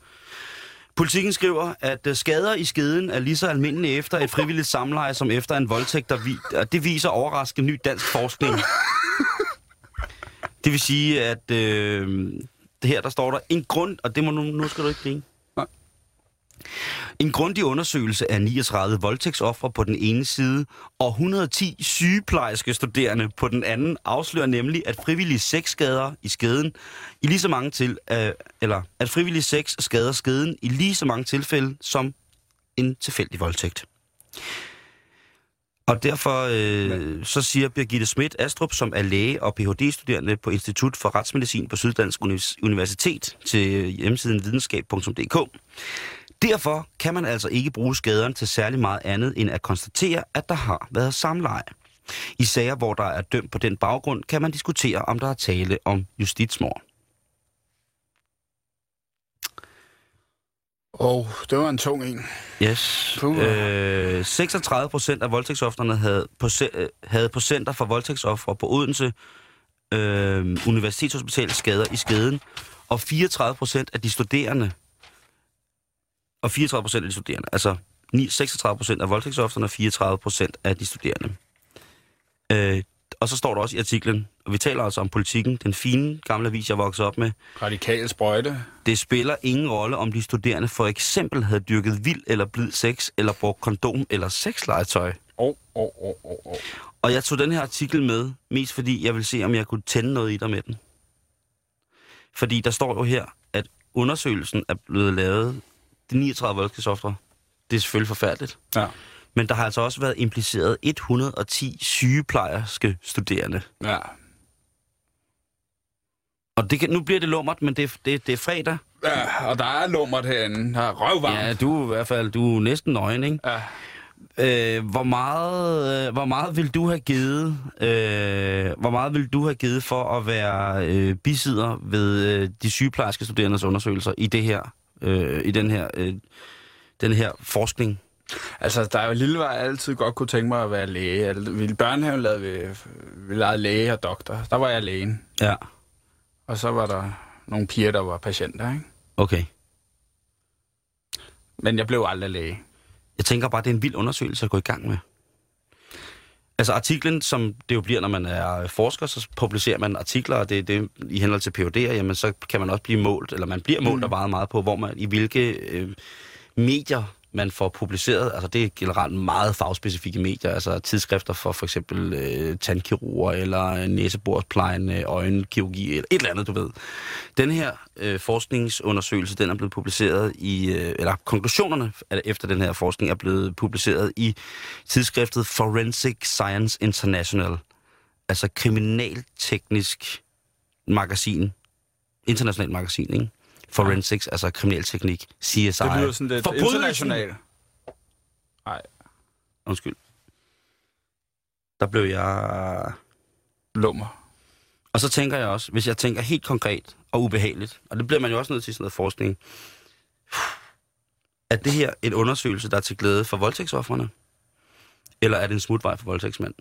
Politikken skriver, at øh, skader i skeden er lige så almindelige efter et frivilligt samleje som efter en voldtægt, der vi, det viser overraskende ny dansk forskning. Det vil sige, at øh, det her der står der en grund, og det må nu, nu skal du ikke grine. En grundig undersøgelse af 39 voldtægtsoffre på den ene side og 110 sygeplejerske studerende på den anden afslører nemlig, at frivillige sexskader i skeden i lige så mange til, øh, eller at frivillige sex skader skeden i lige så mange tilfælde som en tilfældig voldtægt. Og derfor øh, så siger Birgitte Schmidt Astrup, som er læge og Ph.D.-studerende på Institut for Retsmedicin på Syddansk Univers- Universitet til hjemmesiden videnskab.dk. Derfor kan man altså ikke bruge skaderne til særlig meget andet end at konstatere, at der har været samleje. I sager, hvor der er dømt på den baggrund, kan man diskutere, om der er tale om justitsmord. Åh, oh, det var en tung en. Yes. Puh. Øh, 36 procent af voldtægtsoffrene havde øh, havde på Center for Voldtægtsoffre på Odense øh, Universitetshospital skader i skeden, og 34 procent af de studerende, og 34 procent af de studerende, altså ni- 36 procent af voldtægtsoffrene og 34 procent af de studerende. Øh, og så står der også i artiklen, og vi taler altså om politikken, den fine gamle avis, jeg voksede op med, Radikal sprøjte. det spiller ingen rolle, om de studerende for eksempel havde dyrket vild eller blid sex, eller brugt kondom eller sexlegetøj. Åh, åh, åh, åh, åh. Og jeg tog den her artikel med, mest fordi jeg vil se, om jeg kunne tænde noget i dig med den. Fordi der står jo her, at undersøgelsen er blevet lavet, de 39 voldskabsofre, det er selvfølgelig forfærdeligt. Ja. Men der har altså også været impliceret 110 sygeplejerske studerende. Ja. Og det kan, nu bliver det lummert, men det, er- det, det er fredag. ja. og der er lummert herinde. Der er røvvarmt. Ja, du i hvert fald du er næsten nøgen, ikke? Ja. Øh, hvor, meget, øh, hvor meget vil du have givet? Øh, hvor meget vil du have givet for at være øh, bisidder ved øh, de sygeplejerske studerendes undersøgelser i det her, øh, i den her, øh, den her forskning? Altså, der er jo lille vej altid godt kunne tænke mig at være læge. Altså, I børnehaven lavede vi, vi lavede læge og doktor. Der var jeg lægen. Ja, Og så var der nogle piger, der var patienter, ikke? okay. Men jeg blev aldrig læge. Jeg tænker bare, det er en vild undersøgelse at gå i gang med. Altså artiklen, som det jo bliver, når man er forsker, så publicerer man artikler, og det, det i henhold til PhD'er, jamen så kan man også blive målt, eller man bliver målt mm. og meget meget på, hvor man, i hvilke øh, medier man får publiceret. Altså det er generelt meget fagspecifikke medier, altså tidsskrifter for for eksempel øh, tandkirurger, eller øh, næsebordsplejen, øh, øjenkirurgi, eller et eller andet, du ved. Den her øh, forskningsundersøgelse, den er blevet publiceret i, øh, eller konklusionerne efter den her forskning er blevet publiceret i tidsskriftet Forensic Science International, altså kriminalteknisk magasin, internationalt magasin, ikke? Forensics, altså kriminalteknik, CSI. Det lyder sådan lidt internationalt. Nej, Undskyld. Der blev jeg... lummer. Og så tænker jeg også, hvis jeg tænker helt konkret og ubehageligt, og det bliver man jo også nødt til sådan noget forskning, er det her en undersøgelse, der er til glæde for voldtægtsofferne? Eller er det en smutvej for voldtægtsmænd?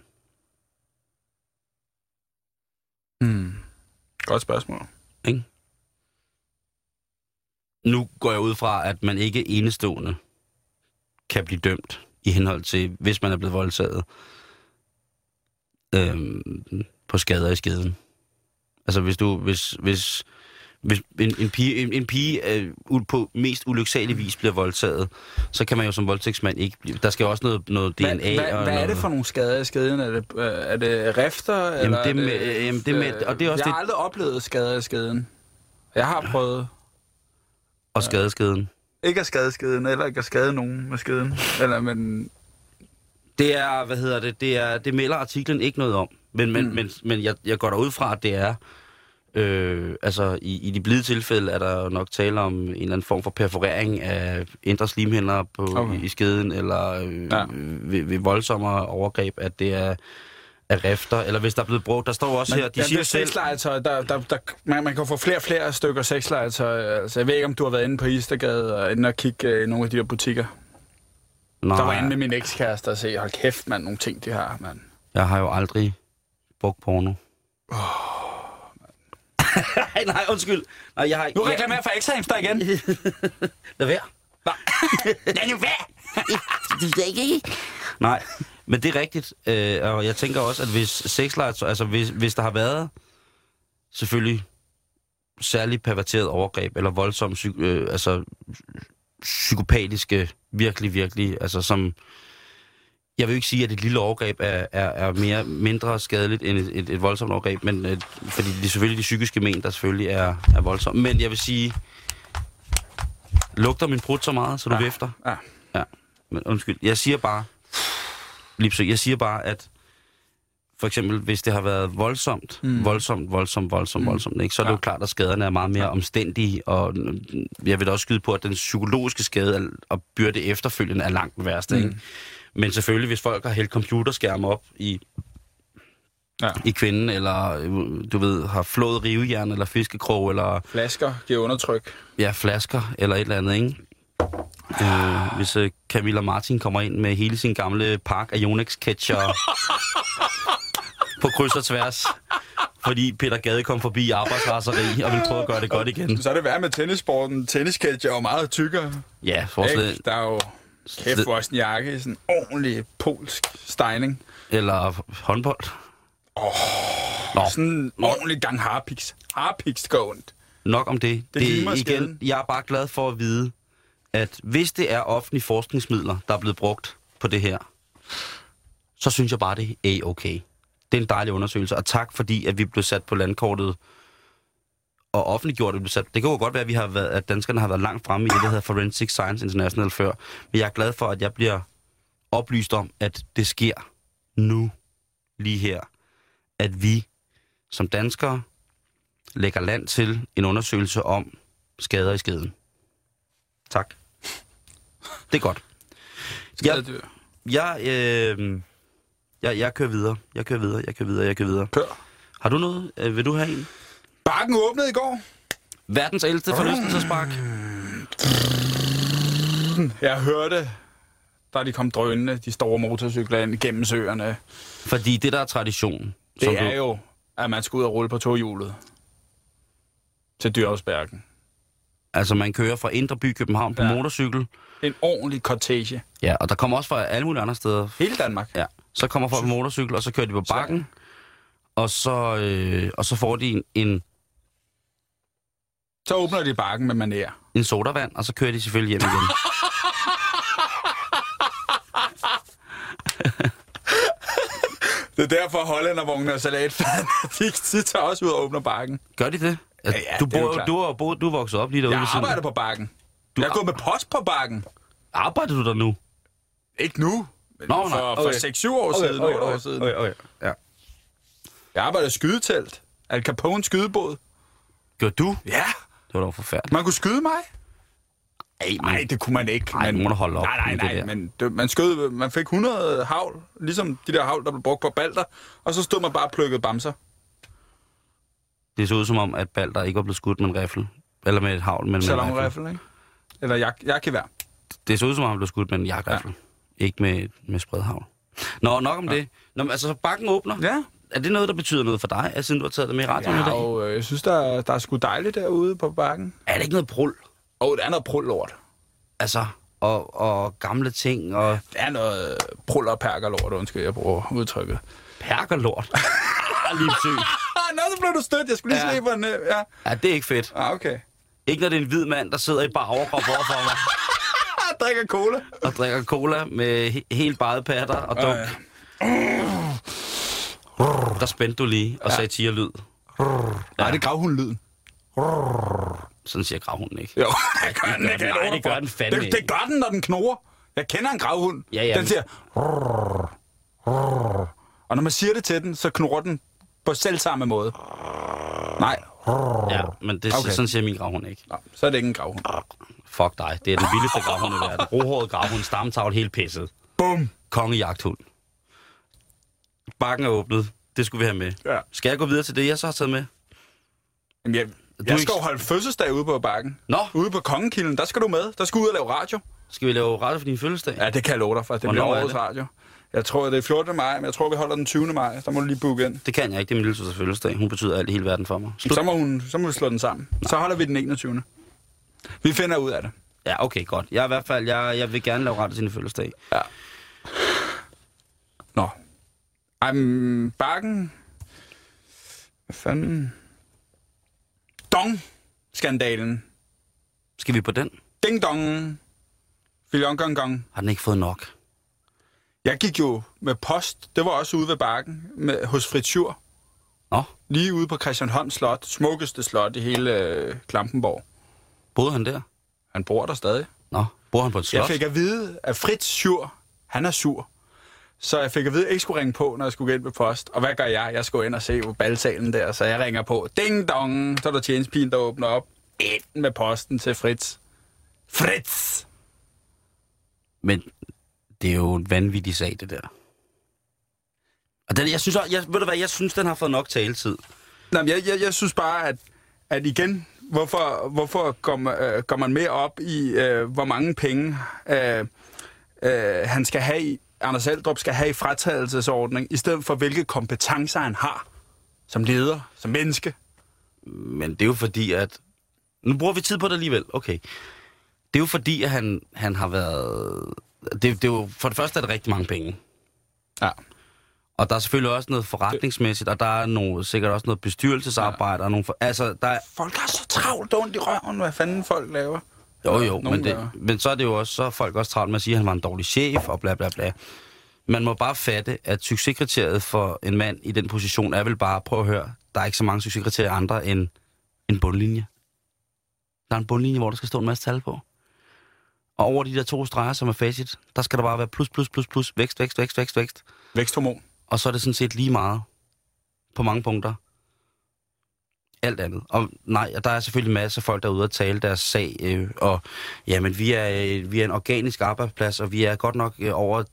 Mm. Godt spørgsmål. Ikke? Nu går jeg ud fra, at man ikke enestående kan blive dømt i henhold til, hvis man er blevet voldtaget øhm, på skader i skeden. Altså hvis du, hvis, hvis, hvis en, en pige, en, en pige øh, på mest ulyksalig vis bliver voldtaget, så kan man jo som voldtægtsmand ikke blive... Der skal jo også noget, noget DNA Hvad, hvad, og hvad er noget, det for nogle skader i skeden? Er det, øh, er det rifter? eller det er med- øh, jamen, det med- og det er også jeg har det- aldrig oplevet skader i skeden. Jeg har prøvet og skadeskeden? ikke at skade skeden, eller ikke at skade nogen med skeden. Eller, men Det er, hvad hedder det, det, er, det melder artiklen ikke noget om. Men, men, Mm. men, men jeg, jeg går derud fra, at det er, øh, altså i, i de blide tilfælde er der nok tale om en eller anden form for perforering af indre slimhinder på, Okay. i, i skeden, eller øh, ja. ved, ved voldsommere overgreb, at det er af rifter, eller hvis der er blevet brugt, der står også her, de siger det selv, sexlegetøj, der, der, der, man, man kan få flere og flere stykker sexlegetøj. Altså, jeg ved ikke, om du har været inde på Istergade og inde og kigge øh, i nogle af de der butikker. nej, Der var inde med min ekskæreste og se, hold kæft, mand, nogle ting, de har, mand. jeg har jo aldrig brugt porno. nej, <laughs> nej, undskyld. Nej, jeg har Nu jeg- reklamerer for X-Hamster igen. <laughs> Lad være. <laughs> Lad nu ikke. Nej, men det er rigtigt. Øh, og jeg tænker også, at hvis sexlegetøj, altså hvis, hvis der har været selvfølgelig særligt perverteret overgreb, eller voldsomme, øh, altså psykopatiske, virkelig, virkelig, altså som... Jeg vil ikke sige, at et lille overgreb er, er, er mere mindre skadeligt end et, et, et voldsomt overgreb, men øh, fordi det er selvfølgelig de psykiske men, der selvfølgelig er, er voldsomme. Men jeg vil sige, lugter min brud så meget, så du ja. vifter? Ja. Ja, men undskyld. Jeg siger bare, Lipsø, jeg siger bare, at for eksempel, hvis det har været voldsomt, Mm. voldsomt, voldsomt, voldsomt, Mm. voldsomt, ikke? så er det Ja. jo klart, at skaderne er meget mere omstændige, og jeg vil da også skyde på, at den psykologiske skade og byrde efterfølgende er langt den værste. Mm. Ikke? Men selvfølgelig, hvis folk har hældt computerskærme op i, Ja. i kvinden, eller øh, du ved, har flået rivejern, eller fiskekrog, eller Flasker giver undertryk. ja, flasker, eller et eller andet, ikke? Øh, hvis øh, Camilla Martin kommer ind med hele sin gamle park af Yonex ketcher på kryds og tværs, fordi Peter Gade kom forbi i arbejdsraseri og ville prøve at gøre det godt igen. Så er det værd med tennissporten. Tennisketch er jo meget tykkere. Ja, Ikke? Der er jo kæft for en jakke i sådan en ordentlig polsk stejning. eller håndbold. Oh, Nå, sådan en ordentlig gang harpiks. Harpiks går ondt. nok om det. Det limer skeden. jeg er bare glad for at vide, at hvis det er offentlige forskningsmidler, der er blevet brugt på det her, så synes jeg bare, det er okay. Det er en dejlig undersøgelse, og tak fordi, at vi blev sat på landkortet og offentliggjort. Det, blev sat. det kan jo godt være, at, vi har været, at danskerne har været langt fremme i det, der hedder Forensic Science International før. Men jeg er glad for, at jeg bliver oplyst om, at det sker nu, lige her. At vi som danskere lægger land til en undersøgelse om skader i skeden. Tak. Det er godt. Skadedyr. Jeg, øh, jeg, jeg kører videre. Jeg kører videre, jeg kører videre, jeg kører videre. Kør. Har du noget? Øh, vil du have en? Bakken åbnede i går. Verdens ældste forlystelsespark. Jeg hørte, da de kom drønende, de store motorcykler ind gennem søerne. Fordi det der er tradition. Det er du, jo, at man skal ud og rulle på tohjulet. Til Dyrsbergen. Altså, man kører fra Indre By København på Ja. motorcykel. En ordentlig cortege. Ja, og der kommer også fra alle mulige andre steder. Hele Danmark. Ja. Så kommer folk på motorcykel, og så kører de på bakken. Og så, øh, og så får de en, en, Så åbner de bakken med maner. en sodavand, og så kører de selvfølgelig hjem igen. <laughs> Det er derfor hollændervogne og salatfaden, <laughs> de, de tager også ud og åbner bakken. Gør de det? Ja, du, det bor, du, er, du, du er vokset op lige derude. Jeg arbejder på bakken. Du jeg gået med post på bakken. Arbejder du der nu? Ikke nu, men Nå, for, nej, for okay. 6-7 år siden, 8 år siden. Okay, okay. Ja. Jeg arbejder i skydetelt. Al Capone skydebåd. Gør du? Ja, Det var da forfærdeligt. man kunne skyde mig. Ej, Nej, det kunne man ikke. Ej, nu må holde op Nej, nej, det nej, der. men det, man, skød, man fik 100 havl, ligesom de der havl, der blev brugt på balder, og så stod man bare og plukkede bamser. Det så ud som om, at Balder ikke var blevet skudt med en rifle. Eller med et havl, men med en rifle. Ikke? Eller jak, jakgevær. Det så ud som om, han blev skudt med en jagtrifle. Ja. Ikke med, med spredhavl. Nå, nok om ja. det. Nå, men altså, så bakken åbner. Ja. Er det noget, der betyder noget for dig, siden du har taget det med i radioen i Ja, dag? og øh, jeg synes, der, der er sgu dejligt derude på bakken. Er det ikke noget brul? Åh, oh, det er noget prullort. Altså, og, og gamle ting, og Det er noget prul og perkerlort, undskyld, jeg bruger udtrykket. perkerlort. <laughs> ah. Ah, nå, så blev du stødt. Jeg skulle lige Ja. ja. slippe den. Ja. Ja, det er ikke fedt. Ah, okay. Ikke når det er en hvid mand, der sidder i bare overkrop overfor mig Ah, <laughs> drikker cola. og drikker cola med he- helt bare patter og dunk. Ja, Der spændte du lige og sagde tigerlyd. Nej, det er gravhundlyden. Sådan siger gravhunden ikke. Jo, det gør den. jeg Nej, det gør den fandme det, det ikke. gør den, når den knurrer. Jeg kender en gravhund. Ja, ja, Den siger... Og når man siger det til den, så knurrer den på selv samme måde. Nej, Ja, men det, Okay. sådan siger min gravhund ikke. Nå, så er det ikke en gravhund. Fuck dig, det er den vildeste gravhund i verden. Rohåret gravhund, stamtavl, helt pisset. Bum. Kongejagthund. Bakken er åbnet. Det skulle vi have med. Ja. Skal jeg gå videre til det, jeg så har taget med? Jamen, jeg, er jeg ikke- skal jo holde fødselsdag ude på bakken. Nå. Ude på Kongekilden, der skal du med. Der skal du ud og lave radio. Skal vi lave radio for din fødselsdag? Ja, det kan jeg love dig for. Det Hvornår bliver er årets radio. Jeg tror, det er 14. maj, men jeg tror, vi holder den 20. maj. Der må du lige booke ind. Det kan jeg ikke. Det er min lille søsters fødselsdag. Hun betyder alt i hele verden for mig. Slut. Så må, hun, så må vi slå den sammen. Så holder vi den 21. Vi finder ud af det. Ja, okay, godt. Jeg, i hvert fald, jeg, jeg vil gerne lave radio til din fødselsdag. Ja. Nå. Ej, men bakken... Hvad fanden? Dong-skandalen. Skal vi på den? Ding dong. Filion gong gong. Har den ikke fået nok? Jeg gik jo med post. Det var også ude ved bakken med, hos Fritur. Nå, Lige ude på Christianholm Slot. Smukkeste slot i hele øh, Klampenborg. boede han der? Han bor der stadig. Nå, bor han på et slot? Jeg fik at vide, at Fritz han er sur. Så jeg fik at vide, at jeg ikke skulle ringe på, når jeg skulle gå ind med post. Og hvad gør jeg? Jeg skulle ind og se på balsalen der, så jeg ringer på. Ding dong! Så er der tjenestpigen, der åbner op. Ind med posten til Fritz. Fritz! Men det er jo en vanvittig sag, det der. Og den, jeg synes, også- jeg, ved du hvad, jeg synes, den har fået nok taletid. Men jeg, jeg, jeg synes bare, at, at igen, hvorfor, hvorfor går, man, øh, går man mere op i, øh, hvor mange penge øh, øh, han skal have i, Anders Aldrup skal have i fratagelsesordning, i stedet for hvilke kompetencer han har som leder, som menneske. Men det er jo fordi, at... Nu bruger vi tid på det alligevel. Okay. Det er jo fordi, at han, han har været... Det, det er jo, for det første er det rigtig mange penge. Ja. Og der er selvfølgelig også noget forretningsmæssigt, og der er noget, sikkert også noget bestyrelsesarbejde. Ja. Og nogle for, altså, der er, Folk har så travlt ondt i røven, hvad fanden folk laver. jo, jo, nogen men, det, men så er det jo også, så er folk også travlt med at sige, at han var en dårlig chef, og bla bla bla. Man må bare fatte, at succeskriteriet for en mand i den position er vel bare, prøv at høre, der er ikke så mange succeskriterier andre end en bundlinje. Der er en bundlinje, hvor der skal stå en masse tal på. Og over de der to streger, som er facit, der skal der bare være plus, plus, plus, plus, vækst, vækst, vækst, vækst, vækst. Væksthormon. Og så er det sådan set lige meget på mange punkter. alt andet. Og nej, der er selvfølgelig masser af folk derude at tale deres sag, øh, og jamen, vi er, øh, vi er en organisk arbejdsplads, og vi er godt nok øh, over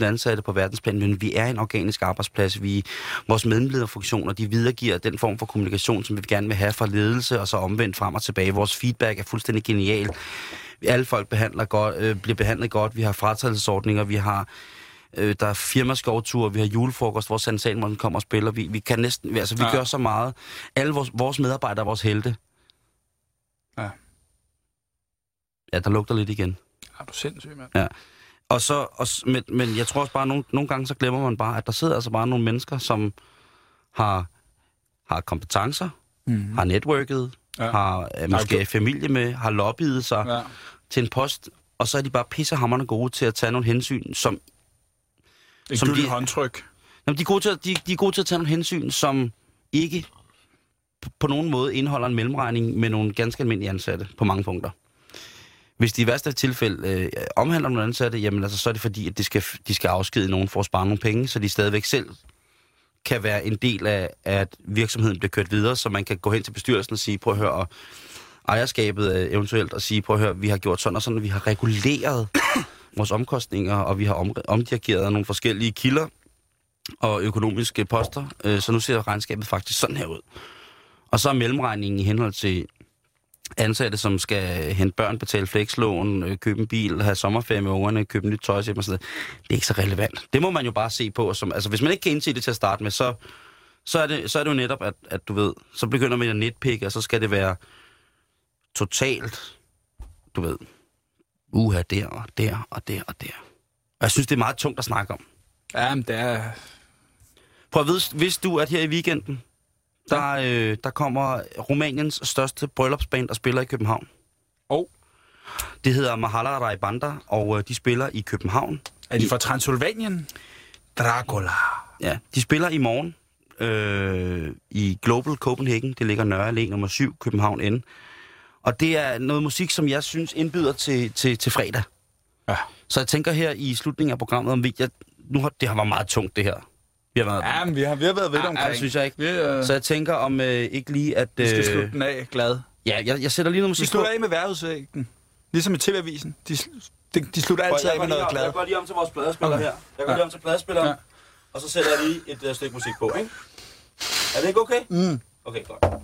10.000 ansatte på verdensplan, men vi er en organisk arbejdsplads. Vi, vores medlederfunktioner, de videregiver den form for kommunikation, som vi gerne vil have fra ledelse, og så omvendt frem og tilbage. Vores feedback er fuldstændig genial. Alle folk behandler godt, øh, bliver behandlet godt. Vi har fratrædelsesordninger, vi har Øh, der er firmaskovture, vi har julefrokost, hvor Sand Salmon kommer og spiller. Vi, vi kan næsten, altså vi ja. gør så meget. Alle vores, vores medarbejdere er vores helte. Ja. Ja, der lugter lidt igen. Er du sindssyg, mand? Ja. Og så, og, men, men jeg tror også bare, nogle, nogle gange så glemmer man bare, at der sidder altså bare nogle mennesker, som har, har kompetencer, mm-hmm. har netværket, ja. har øh, måske familie med, har lobbyet sig ja. til en post, og så er de bare pissehammerende gode til at tage nogle hensyn, som et som de, håndtryk. Jamen, de, er gode til, at, de, de er gode til at tage nogle hensyn, som ikke på nogen måde indeholder en mellemregning med nogle ganske almindelige ansatte på mange punkter. Hvis de i værste tilfælde øh, omhandler nogle ansatte, jamen altså, så er det fordi, at de skal, de skal afskede nogen for at spare nogle penge, så de stadigvæk selv kan være en del af, at virksomheden bliver kørt videre, så man kan gå hen til bestyrelsen og sige, prøv at høre, ejerskabet øh, eventuelt, og sige, prøv at høre, vi har gjort sådan og sådan, og vi har reguleret <coughs> vores omkostninger, og vi har om, omdirigeret nogle forskellige kilder og økonomiske poster, øh, så nu ser regnskabet faktisk sådan her ud. Og så er mellemregningen i henhold til ansatte, som skal hente børn, betale flekslån, øh, købe en bil, have sommerferie med ungerne, købe nyt tøj og sådan. Det er ikke så relevant. Det må man jo bare se på. Som, altså, hvis man ikke kan indse det til at starte med, så, så, er, det, så er det jo netop, at, at du ved, så begynder man at netpikke, og så skal det være totalt, du ved, uha, der og der og der og der. Og jeg synes, det er meget tungt at snakke om. Ja, men det er... Prøv at vide, hvis du, at her i weekenden, der, øh, der kommer Rumæniens største bryllupsband, der spiller i København. Og? Det hedder Mahala Rai Banda, og øh, de spiller i København. Er de fra Transylvanien? Dracula. Ja, de spiller i morgen øh, i Global Copenhagen. Det ligger Nørre Allé nummer 7, København N. Og det er noget musik, som jeg synes indbyder til, til, til fredag. Ja. Så jeg tænker her i slutningen af programmet, om vi... Jeg, nu har, det har været meget tungt, det her. Vi har været, ja, men vi har, vi har været ved ja, omkring. Ja, synes jeg ikke. Vi, uh... Så jeg tænker om øh, ikke lige, at... Øh... Vi skal øh, slutte den af glad. Ja, jeg, jeg sætter lige noget musik Vi slutter af med værhudsvægten. Ligesom i TV-avisen. De, de, de slutter altid af med noget glad. Jeg går lige om til vores pladespiller okay. her. Jeg går ja. lige om til pladespilleren. Ja. Og så sætter jeg lige et uh, stykke musik på, ikke? Er det ikke okay? Mm. Okay, godt.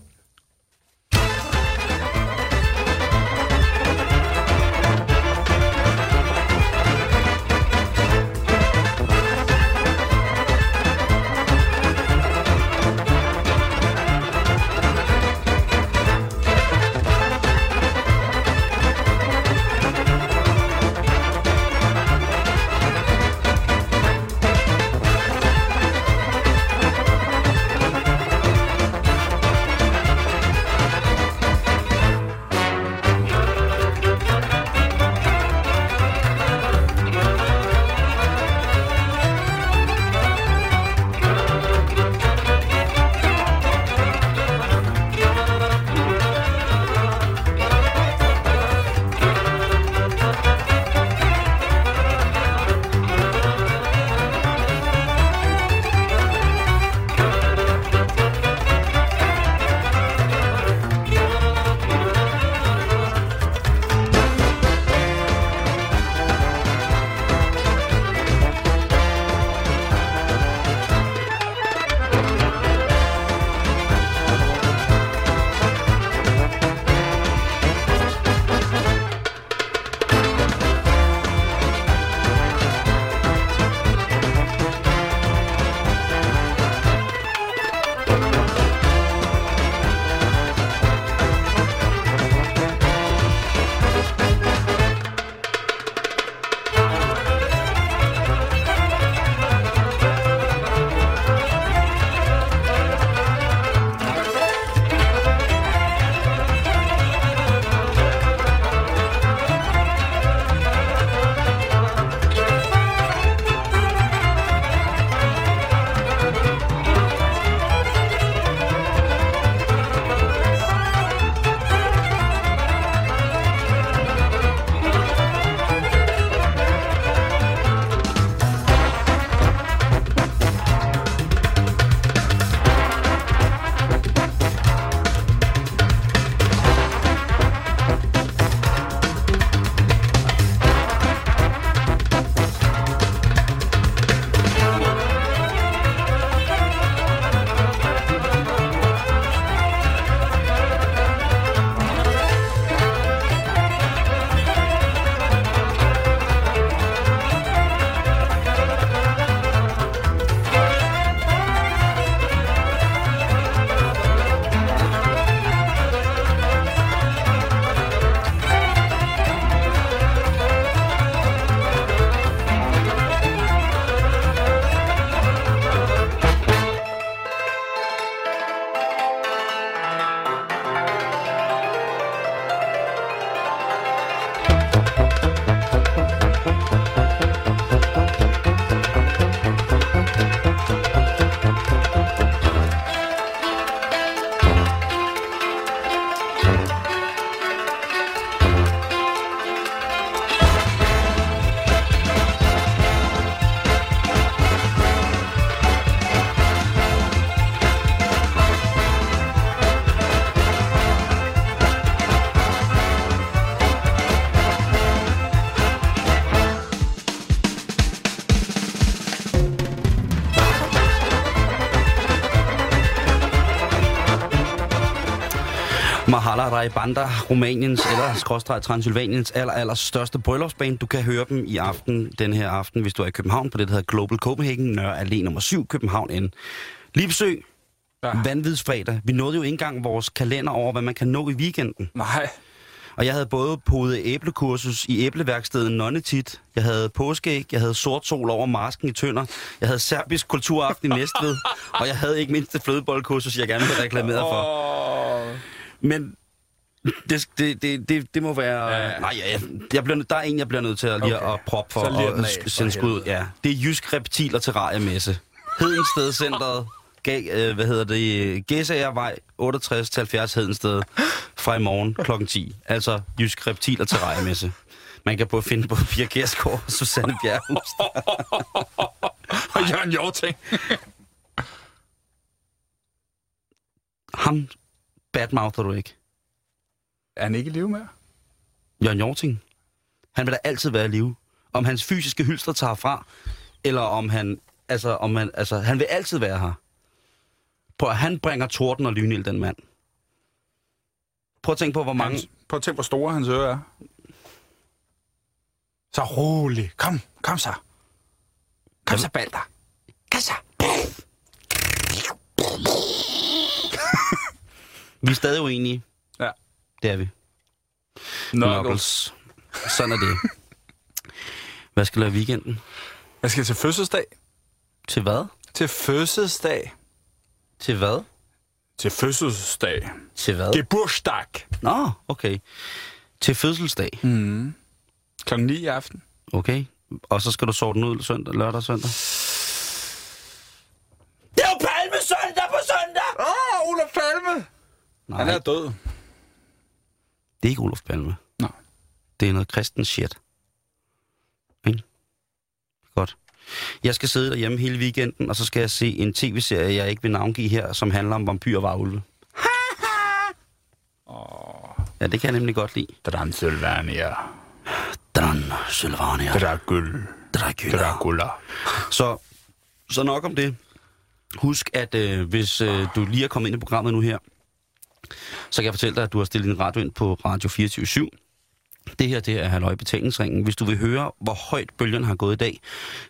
Sarai Banda, Rumæniens eller skråstreg Transylvaniens aller, aller største bryllupsbane. Du kan høre dem i aften, den her aften, hvis du er i København, på det, der hedder Global Copenhagen, Nørre Allé nummer 7, København N. Lige besøg, Ja. vanvidsfredag. Vi nåede jo ikke engang vores kalender over, hvad man kan nå i weekenden. Nej. Og jeg havde både podet æblekursus i æbleværkstedet Nonnetit, jeg havde påskeæg, jeg havde sort sol over masken i Tønder, jeg havde serbisk kulturaften i Næstved, og jeg havde ikke mindst et flødeboldkursus, jeg gerne ville reklamere for. Men det, det, det, det, det må være... Ja, Ja. Nej, jeg, jeg bliver, der er en, jeg bliver nødt til at, lige Okay. at proppe for for sende skud. ud. Ja. Det er Jysk Reptil- og Terrariemesse. Hedensted Centeret. Gav, øh, hvad hedder det? Gæsagevej 68 til 70 Hedensted fra i morgen kl. 10. Altså Jysk Reptil- og Terrariemesse. Man kan både finde på <laughs> Pia Gersgaard og Susanne Bjerghus. <laughs> Og Jørgen Jorting. Ham badmouther du ikke. Er han ikke i live mere? Jørgen Jorting. Han vil da altid være i live. Om hans fysiske hylster tager fra, eller om han, altså, om han, altså, han vil altid være her. Prøv at han bringer torden og lynild, den mand. Prøv at tænke på, hvor mange... Hans, prøv at tænke, hvor store hans ører er. Så rolig. Kom, kom så. Kom så, Balder. Kom så. Vi er stadig uenige. Ja. Det er vi. Knuckles. Sådan er det. Hvad skal du lave i weekenden? Jeg skal til fødselsdag. Til hvad? Til fødselsdag. Til hvad? Til fødselsdag. Til hvad? Geburtstag. Nå, okay. Til fødselsdag. Mm. Klokken 9 i aften. Okay. Og så skal du sove den ud søndag, lørdag og søndag? Det er jo palmesøndag på søndag! Åh, oh, Olof Palme! Nej, Han er død. Det er ikke Olof Palme. Nej. Det er noget kristen shit. Ikke? Godt. Jeg skal sidde derhjemme hele weekenden, og så skal jeg se en tv-serie, jeg ikke vil navngive her, som handler om vampyr og varulve. <laughs> Ja, det kan jeg nemlig godt lide. Transylvania. Dan, Sylvania, Dracul. Dracula. Dracula. Så, så nok om det. Husk, at øh, hvis øh, du lige er kommet ind i programmet nu her, så kan jeg fortælle dig, at du har stillet din radio ind på Radio 24 Det her, det er Halløj Betalingsringen. Hvis du vil høre, hvor højt bølgen har gået i dag,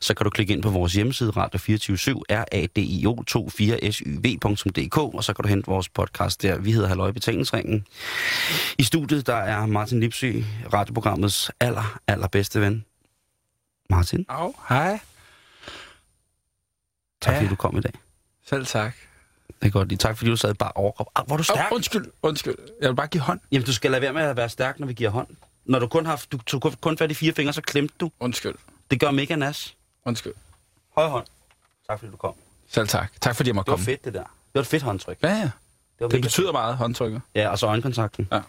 så kan du klikke ind på vores hjemmeside, radio 24 radio24syv.dk, og så kan du hente vores podcast der. Vi hedder Halløj Betalingsringen. I studiet, der er Martin Lipsy, radioprogrammets aller, allerbedste ven. Martin, Au, hej. tak Ja. fordi du kom i dag. Selv tak. Det er godt lige. Tak fordi du sad bare overkrop. Ah, hvor er du stærk. Oh, undskyld, undskyld. Jeg vil bare give hånd. Jamen, du skal lade være med at være stærk, når vi giver hånd. Når du kun har du tog kun- fat i fire fingre, så klemte du. Undskyld. Det gør mega nas. Undskyld. Højre hånd. Tak fordi du kom. Selv tak. Tak fordi jeg måtte Det var komme. fedt, det der. Det var et fedt håndtryk. Ja, ja. Det, var Det betyder meget, håndtrykket. fedt. Ja, og så øjenkontakten. Ja.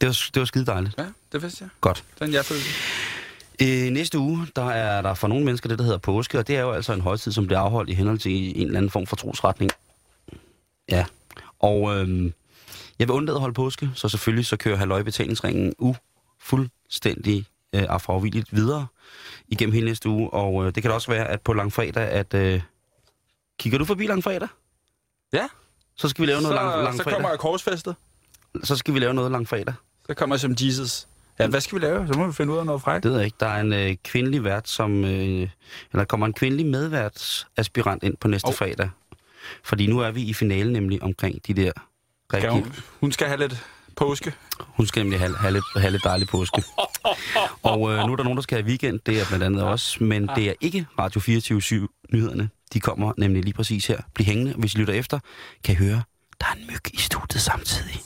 Det var, det var skide dejligt. Ja, det vidste jeg. Godt. Den jeg følte. Øh, næste uge, der er der for nogle mennesker det, der hedder påske, og det er jo altså en højtid, som bliver afholdt i henhold til en eller anden form for trosretning. Ja. Og øhm, jeg vil undlade at holde påske, så selvfølgelig så kører Halløj Betalingsringen u fuldstændig øh, afravilligt videre igennem hele næste uge. Og øh, det kan da også være, at på langfredag, at... Øh, kigger du forbi langfredag? Ja. Så skal vi lave noget lang, Så, så langfredag. kommer jeg korsfæstet. Så skal vi lave noget langfredag. Så kommer jeg som Jesus. Ja, hvad skal vi lave? Så må vi finde ud af noget frækt. Det ved jeg ikke. Der er en øh, kvindelig vært, som... Øh, eller kommer en kvindelig medværtsaspirant ind på næste oh. fredag. Fordi nu er vi i finalen nemlig omkring de der... Rigtig, hun, hun skal have lidt påske. hun skal nemlig have, have, lidt, have lidt dejlig påske. <laughs> Og øh, nu er der nogen, der skal have weekend. Det er blandt andet også. Men det er ikke Radio 24 nyhederne De kommer nemlig lige præcis her. Bliv hængende, hvis I lytter efter. Kan I høre, der er en myg i studiet samtidig.